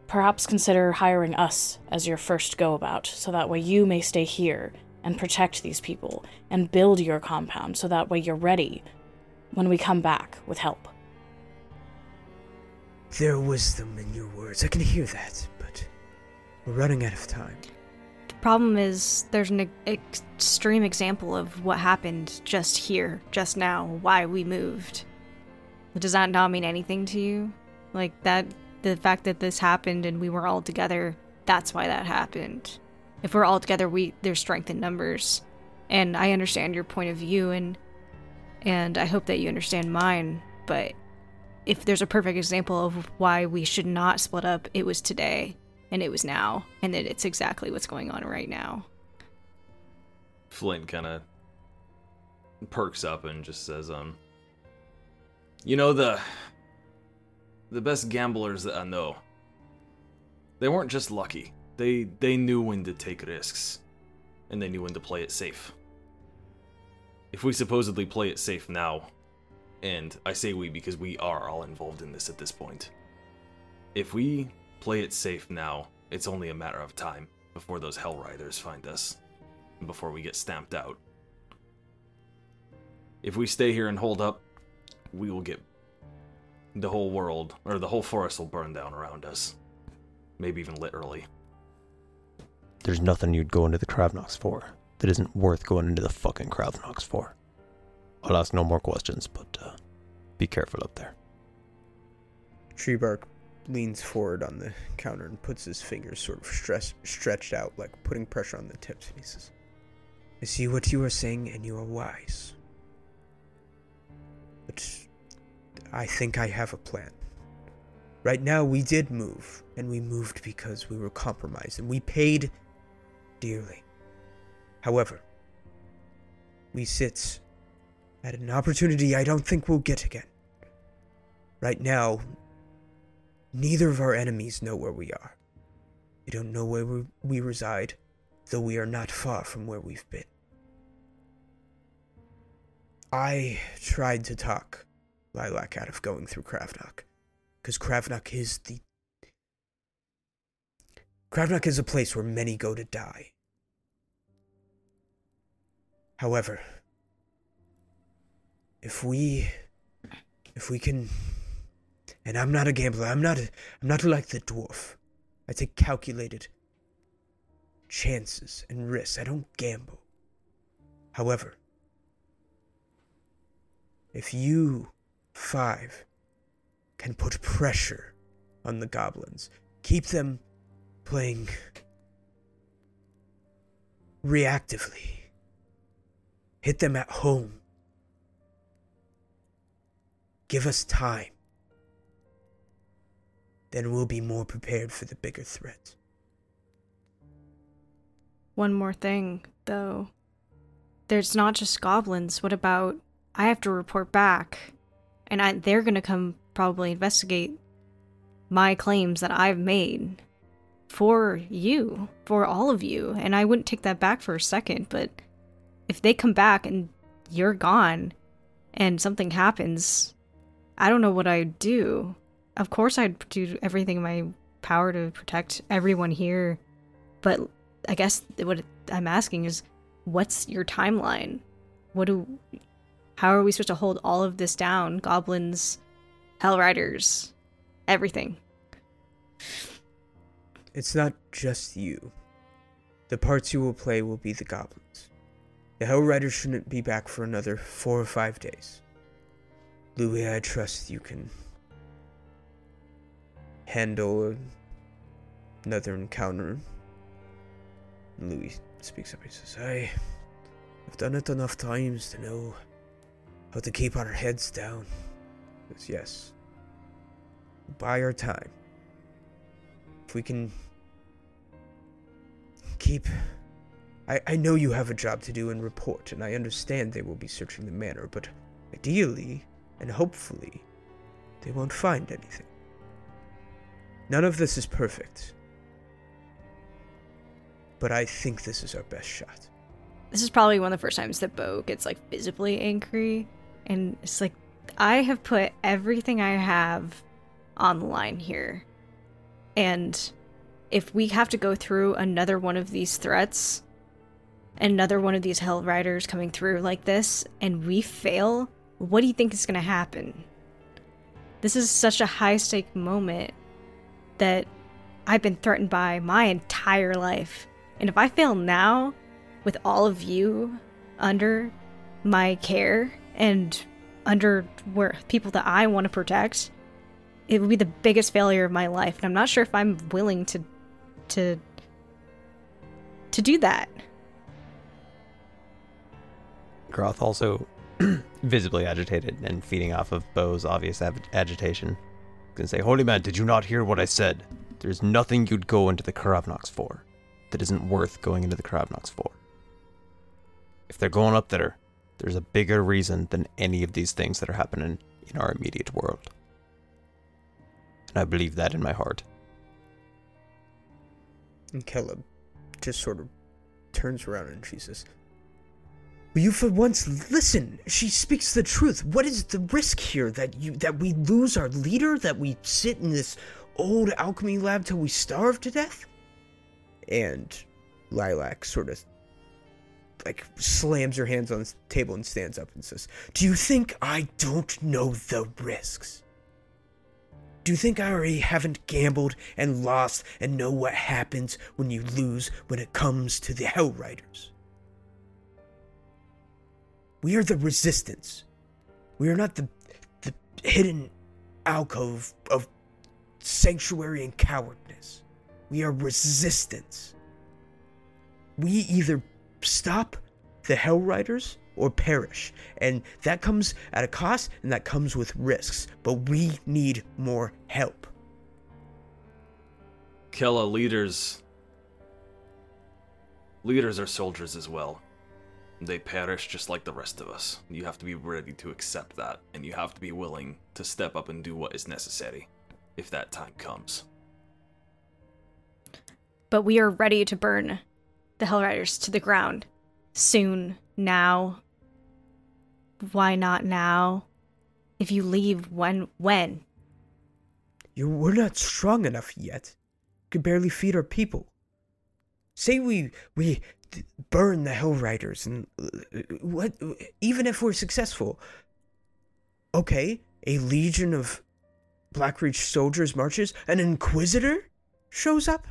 Perhaps consider hiring us as your first go about, so that way you may stay here and protect these people and build your compound, so that way you're ready when we come back with help. There wisdom in your words. I can hear that, but we're running out of time. The problem is there's an extreme example of what happened just here, just now, why we moved. Does that not mean anything to you? Like that the fact that this happened and we were all together, that's why that happened. If we're all together, we there's strength in numbers. And I understand your point of view and and I hope that you understand mine, but if there's a perfect example of why we should not split up, it was today and it was now, and that it's exactly what's going on right now. Flint kind of perks up and just says, um, you know the the best gamblers that I know. They weren't just lucky. They they knew when to take risks, and they knew when to play it safe. If we supposedly play it safe now, and I say we because we are all involved in this at this point. If we play it safe now, it's only a matter of time before those Hell Riders find us, and before we get stamped out. If we stay here and hold up, we will get the whole world, or the whole forest will burn down around us. Maybe even literally. There's nothing you'd go into the Kravnox for that isn't worth going into the fucking Kravnox for. I'll ask no more questions, but uh, be careful up there. Treebark leans forward on the counter and puts his fingers sort of stress, stretched out, like putting pressure on the tips, and he says, I see what you are saying, and you are wise. But I think I have a plan. Right now, we did move, and we moved because we were compromised, and we paid dearly. However, we sit at an opportunity I don't think we'll get again. Right now, neither of our enemies know where we are. They don't know where we, reside, though we are not far from where we've been. I tried to talk Lilac out of going through Kravnak, because Kravnak is the. Kravnak is a place where many go to die. However, if we if we can and I'm not a gambler, I'm not a, I'm not like the dwarf. I take calculated chances and risks. I don't gamble. However, if you five can put pressure on the goblins, keep them playing reactively, hit them at home, Give us time. Then we'll be more prepared for the bigger threat. One more thing, though. There's not just goblins. What about I have to report back, and I, they're gonna come probably investigate my claims that I've made for you, for all of you, and I wouldn't take that back for a second. But if they come back and you're gone, and something happens, I don't know what I'd do. Of course, I'd do everything in my power to protect everyone here. But I guess what I'm asking is, what's your timeline? What do, how are we supposed to hold all of this down? Goblins, Hell Riders, everything. It's not just you. The parts you will play will be the goblins. The Hell Riders shouldn't be back for another four or five days. Louis, I trust you can handle another encounter. Louis speaks up. He says, I have done it enough times to know how to keep our heads down. He says, yes. Buy our time. If we can keep. I, I know you have a job to do and report, and I understand they will be searching the manor, but ideally, and hopefully, they won't find anything. None of this is perfect. But I think this is our best shot. This is probably one of the first times that Bo gets like visibly angry, and it's like I have put everything I have on the line here. And if we have to go through another one of these threats, another one of these Hell Riders coming through like this, and we fail, what do you think is going to happen? This is such a high stake moment that I've been threatened by my entire life. And if I fail now, with all of you under my care and under where people that I want to protect, it would be the biggest failure of my life. And I'm not sure if I'm willing to to to do that. Groth also [CLEARS THROAT] visibly agitated and feeding off of Bo's obvious agitation. Gonna say, Holy man, did you not hear what I said? There's nothing you'd go into the Karavnox for that isn't worth going into the Karavnox for. If they're going up there, there's a bigger reason than any of these things that are happening in our immediate world. And I believe that in my heart. And Kella just sort of turns around and she says, Will you for once listen? She speaks the truth. What is the risk here that you that we lose our leader? That we sit in this old alchemy lab till we starve to death? And Lilac sort of like slams her hands on the table and stands up and says, Do you think I don't know the risks? Do you think I already haven't gambled and lost and know what happens when you lose when it comes to the Hell Riders? We are the resistance. We are not the the hidden alcove of sanctuary and cowardness. We are resistance. We either stop the Hell Riders or perish. And that comes at a cost and that comes with risks. But we need more help. Kella leaders. Leaders are soldiers as well. They perish just like the rest of us. You have to be ready to accept that, and you have to be willing to step up and do what is necessary if that time comes. But we are ready to burn the Hell Riders to the ground. Soon, now. Why not now? If you leave, when? When? You we're not strong enough yet. Could barely feed our people. Say we we d- burn the Hell Riders and uh, what? Even if we're successful, okay, a legion of Blackreach soldiers marches. An Inquisitor shows up.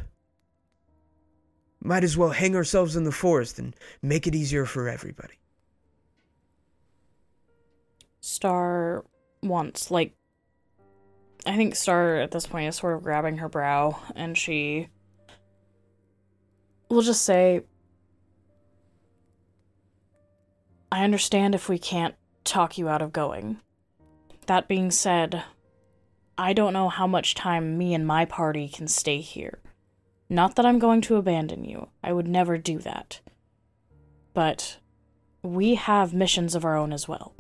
Might as well hang ourselves in the forest and make it easier for everybody. Star wants, like, I think Star at this point is sort of grabbing her brow, and she will just say, I understand if we can't talk you out of going. That being said, I don't know how much time me and my party can stay here. Not that I'm going to abandon you, I would never do that. But we have missions of our own as well.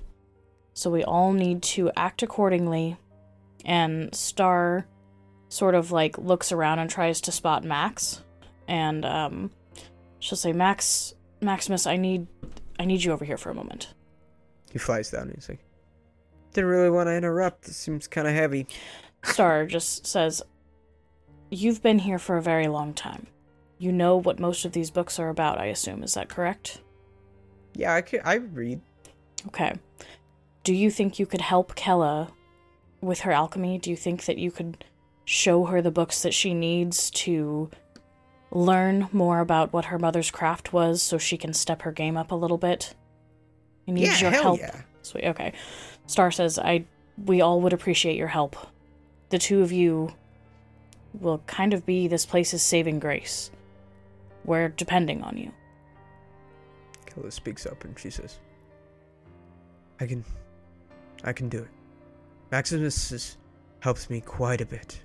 So we all need to act accordingly. And Star sort of like looks around and tries to spot Max. And um, she'll say, Max, Maximus, I need, I need you over here for a moment. He flies down and he's like, Didn't really want to interrupt. This seems kind of heavy. Star [LAUGHS] just says, You've been here for a very long time. You know what most of these books are about, I assume. Is that correct? Yeah, I could, I read. Okay. Do you think you could help Kella with her alchemy? Do you think that you could show her the books that she needs to learn more about what her mother's craft was so she can step her game up a little bit? I need Yeah, your help. yeah. Sweet. Okay. Star says, I we all would appreciate your help. The two of you will kind of be this place's saving grace. We're depending on you. Kella speaks up and she says, I can. I can do it. Maximus has helped me quite a bit.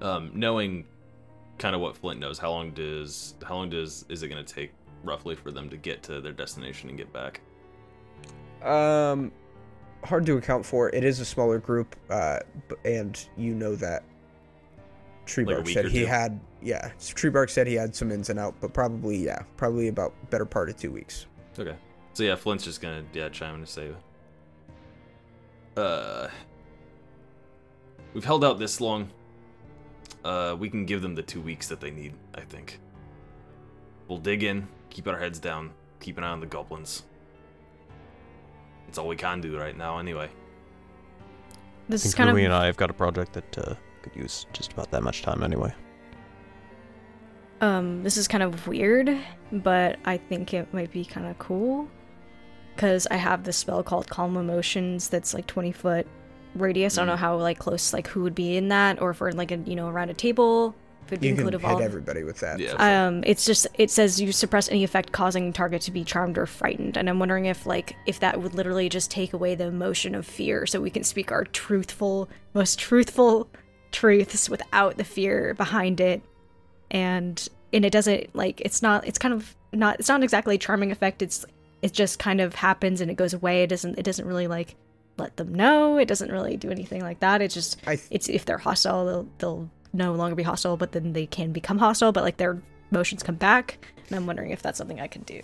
Um, knowing kind of what Flint knows, how long does how long does is it going to take roughly for them to get to their destination and get back? Um, hard to account for. It is a smaller group, uh, and you know that. Treebark Like said he two? had, yeah. Treebark said he had some ins and out, but probably, yeah, probably about better part of two weeks. Okay. So yeah, Flint's just gonna yeah chime in to say, uh, we've held out this long. Uh, we can give them the two weeks that they need. I think. We'll dig in, keep our heads down, keep an eye on the goblins. It's all we can do right now, anyway. This is kind Rui of and I have got a project that uh, could use just about that much time anyway. um this is kind of weird, but I think it might be kind of cool because I have this spell called Calm Emotions that's like 20 foot radius. I don't know how like close like who would be in that, or if we're like a you know around a table. If it'd be You can include hit all. everybody with that. Yeah. Um, it's just it says you suppress any effect causing target to be charmed or frightened, and I'm wondering if like if that would literally just take away the emotion of fear, so we can speak our truthful, most truthful truths without the fear behind it, and and it doesn't like it's not it's kind of not it's not exactly a charming effect. It's it just kind of happens and it goes away. It doesn't it doesn't really like let them know. It doesn't really do anything like that. It's just I th- it's if they're hostile, they'll they'll no longer be hostile, but then they can become hostile, but like their emotions come back. And I'm wondering if that's something I can do.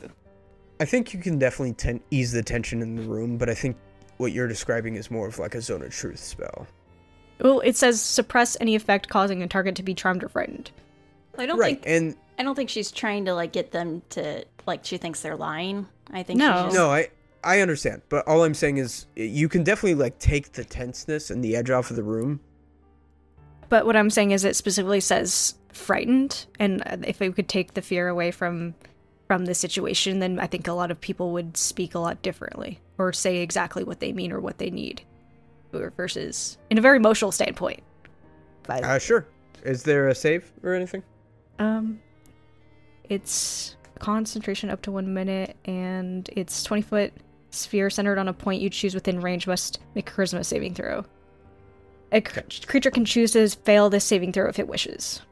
I think you can definitely ten- ease the tension in the room, but I think what you're describing is more of like a zone of truth spell. Well, it says suppress any effect causing a target to be charmed or frightened. I don't right, think and I don't think she's trying to like get them to like she thinks they're lying. I think No. she's just, no, I I understand, but all I'm saying is you can definitely like take the tenseness and the edge off of the room. But what I'm saying is it specifically says frightened, and uh, if we could take the fear away from from the situation, then I think a lot of people would speak a lot differently or say exactly what they mean or what they need, versus in a very emotional standpoint. But Uh, sure. Is there a save or anything? Um, it's concentration up to one minute, and it's 20 foot sphere centered on a point you choose within range must make a charisma saving throw. A cr- creature can choose to fail this saving throw if it wishes.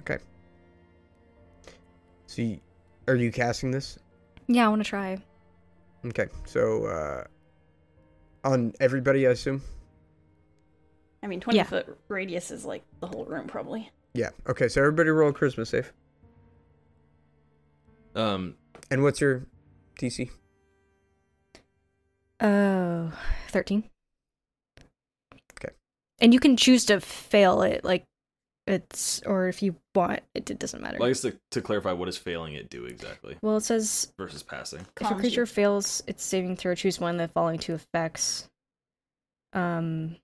Okay. So, you, are you casting this? Yeah, I want to try. Okay, so uh, on everybody, I assume. I mean, twenty Yeah. foot radius is like the whole room probably. Yeah. Okay, so everybody roll a charisma save. Um, And what's your DC? Oh, 13. Okay. And you can choose to fail it, like it's, or if you want, it, it doesn't matter. well, I guess to, to clarify, what does failing it do exactly well, it says versus passing? If a creature fails its saving throw, choose one of the following two effects. Um,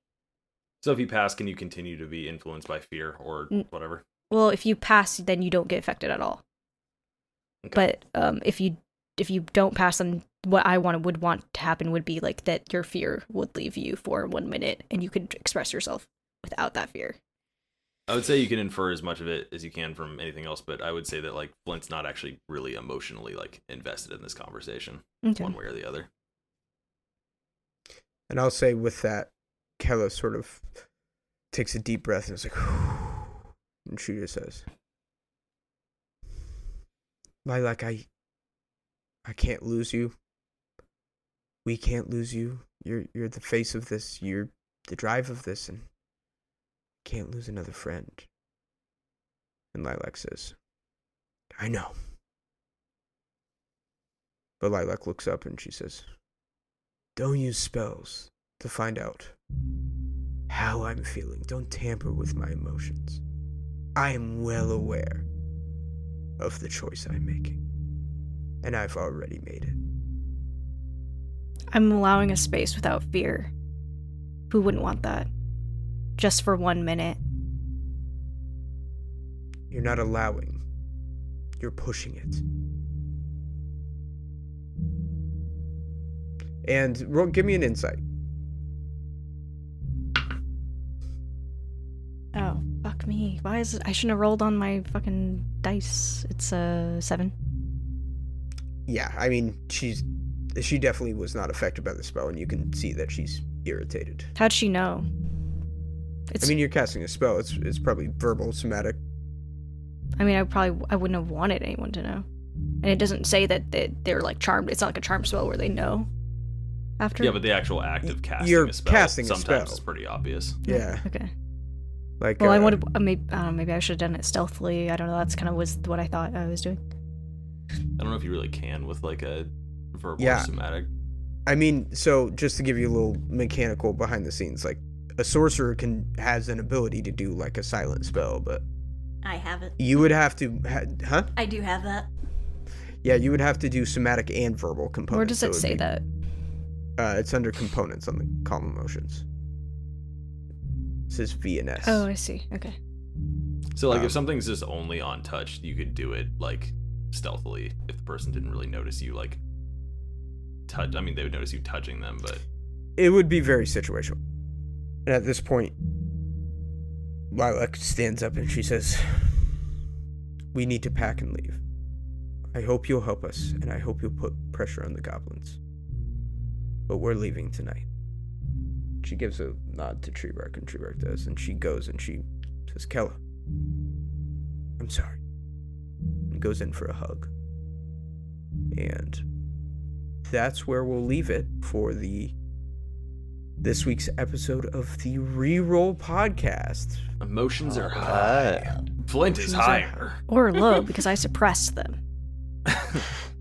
So if you pass, can you continue to be influenced by fear or N- whatever? well, if you pass, then you don't get affected at all. Okay. But um, if you if you don't pass, then what I want would want to happen would be like that your fear would leave you for one minute, and you could express yourself without that fear. I would say you can infer as much of it as you can from anything else, but I would say that like Flint's not actually really emotionally like invested in this conversation Okay. one way or the other. And I'll say with that, Kella sort of takes a deep breath and is like, [SIGHS] and she just says, Lilac, I, I can't lose you. We can't lose you. You're you're the face of this. You're the drive of this, and can't lose another friend. And Lilac says, I know. But Lilac looks up and she says, Don't use spells to find out how I'm feeling. Don't tamper with my emotions. I am well aware of the choice I'm making, and I've already made it. I'm allowing a space without fear. Who wouldn't want that? Just for one minute. You're not allowing, you're pushing it. And give me an insight. Me. Why is it? I shouldn't have rolled on my fucking dice. It's a seven. Yeah, I mean, she's she definitely was not affected by the spell, and you can see that she's irritated. How'd she know? It's. I mean, you're casting a spell. It's it's probably verbal, somatic. I mean, I probably I wouldn't have wanted anyone to know. And it doesn't say that they, they're like charmed. It's not like a charm spell where they know. After. Yeah, but the actual act of casting You're a spell casting a sometimes spell. is pretty obvious. Yeah, Okay. Like Well, I uh, would have. Uh, maybe I don't know. Maybe I should have done it stealthily. I don't know. That's kind of was what I thought I was doing. I don't know if you really can with like a verbal Yeah. or somatic. I mean, so just to give you a little mechanical behind the scenes, like a sorcerer can has an ability to do like a silent spell, but I have it. you would have to, ha- huh? I do have that. Yeah, you would have to do somatic and verbal components. Where does so it say be- that? Uh, it's under components on the Calm Emotions. It says V and S. Oh, I see. Okay. So like Um, if something's just only on touch, you could do it like stealthily if the person didn't really notice you like touch. I mean, they would notice you touching them, but It would be very situational. And at this point, Lilac stands up and she says, We need to pack and leave. I hope you'll help us, and I hope you'll put pressure on the goblins. But we're leaving tonight. She gives a nod to Treebark, and Treebark does, and she goes and she says, Kella, I'm sorry. And goes in for a hug. And that's where we'll leave it for the this week's episode of the Reroll Podcast. emotions are high. Flint is higher. Or low because I suppressed them. [LAUGHS]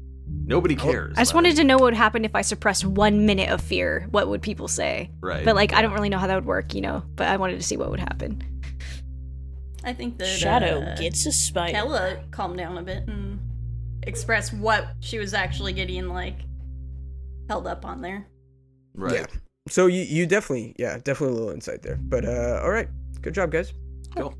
Nobody cares. I just wanted to know what would happen if I suppressed one minute of fear. What would people say? Right. But like, I don't really know how that would work, you know. But I wanted to see what would happen. I think that Shadow uh, gets a spike. Kella calmed down a bit and expressed what she was actually getting like held up on there. Right. Yeah. So you you definitely yeah definitely a little insight there. But uh, all right, good job, guys. Cool.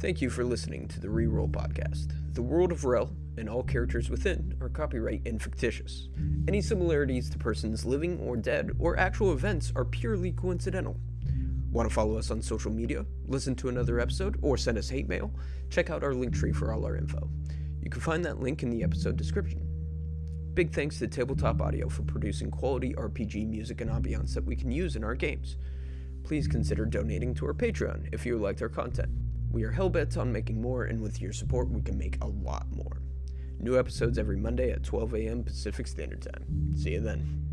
Thank you for listening to the Reroll Podcast. The world of Rel and all characters within are copyright and fictitious. Any similarities to persons living or dead or actual events are purely coincidental. Want to follow us on social media, listen to another episode, or send us hate mail? Check out our link tree for all our info. You can find that link in the episode description. Big thanks to Tabletop Audio for producing quality RPG music and ambiance that we can use in our games. Please consider donating to our Patreon if you liked our content. We are hellbent on making more, and with your support, we can make a lot more. New episodes every Monday at 12 a.m. Pacific Standard Time. See you then.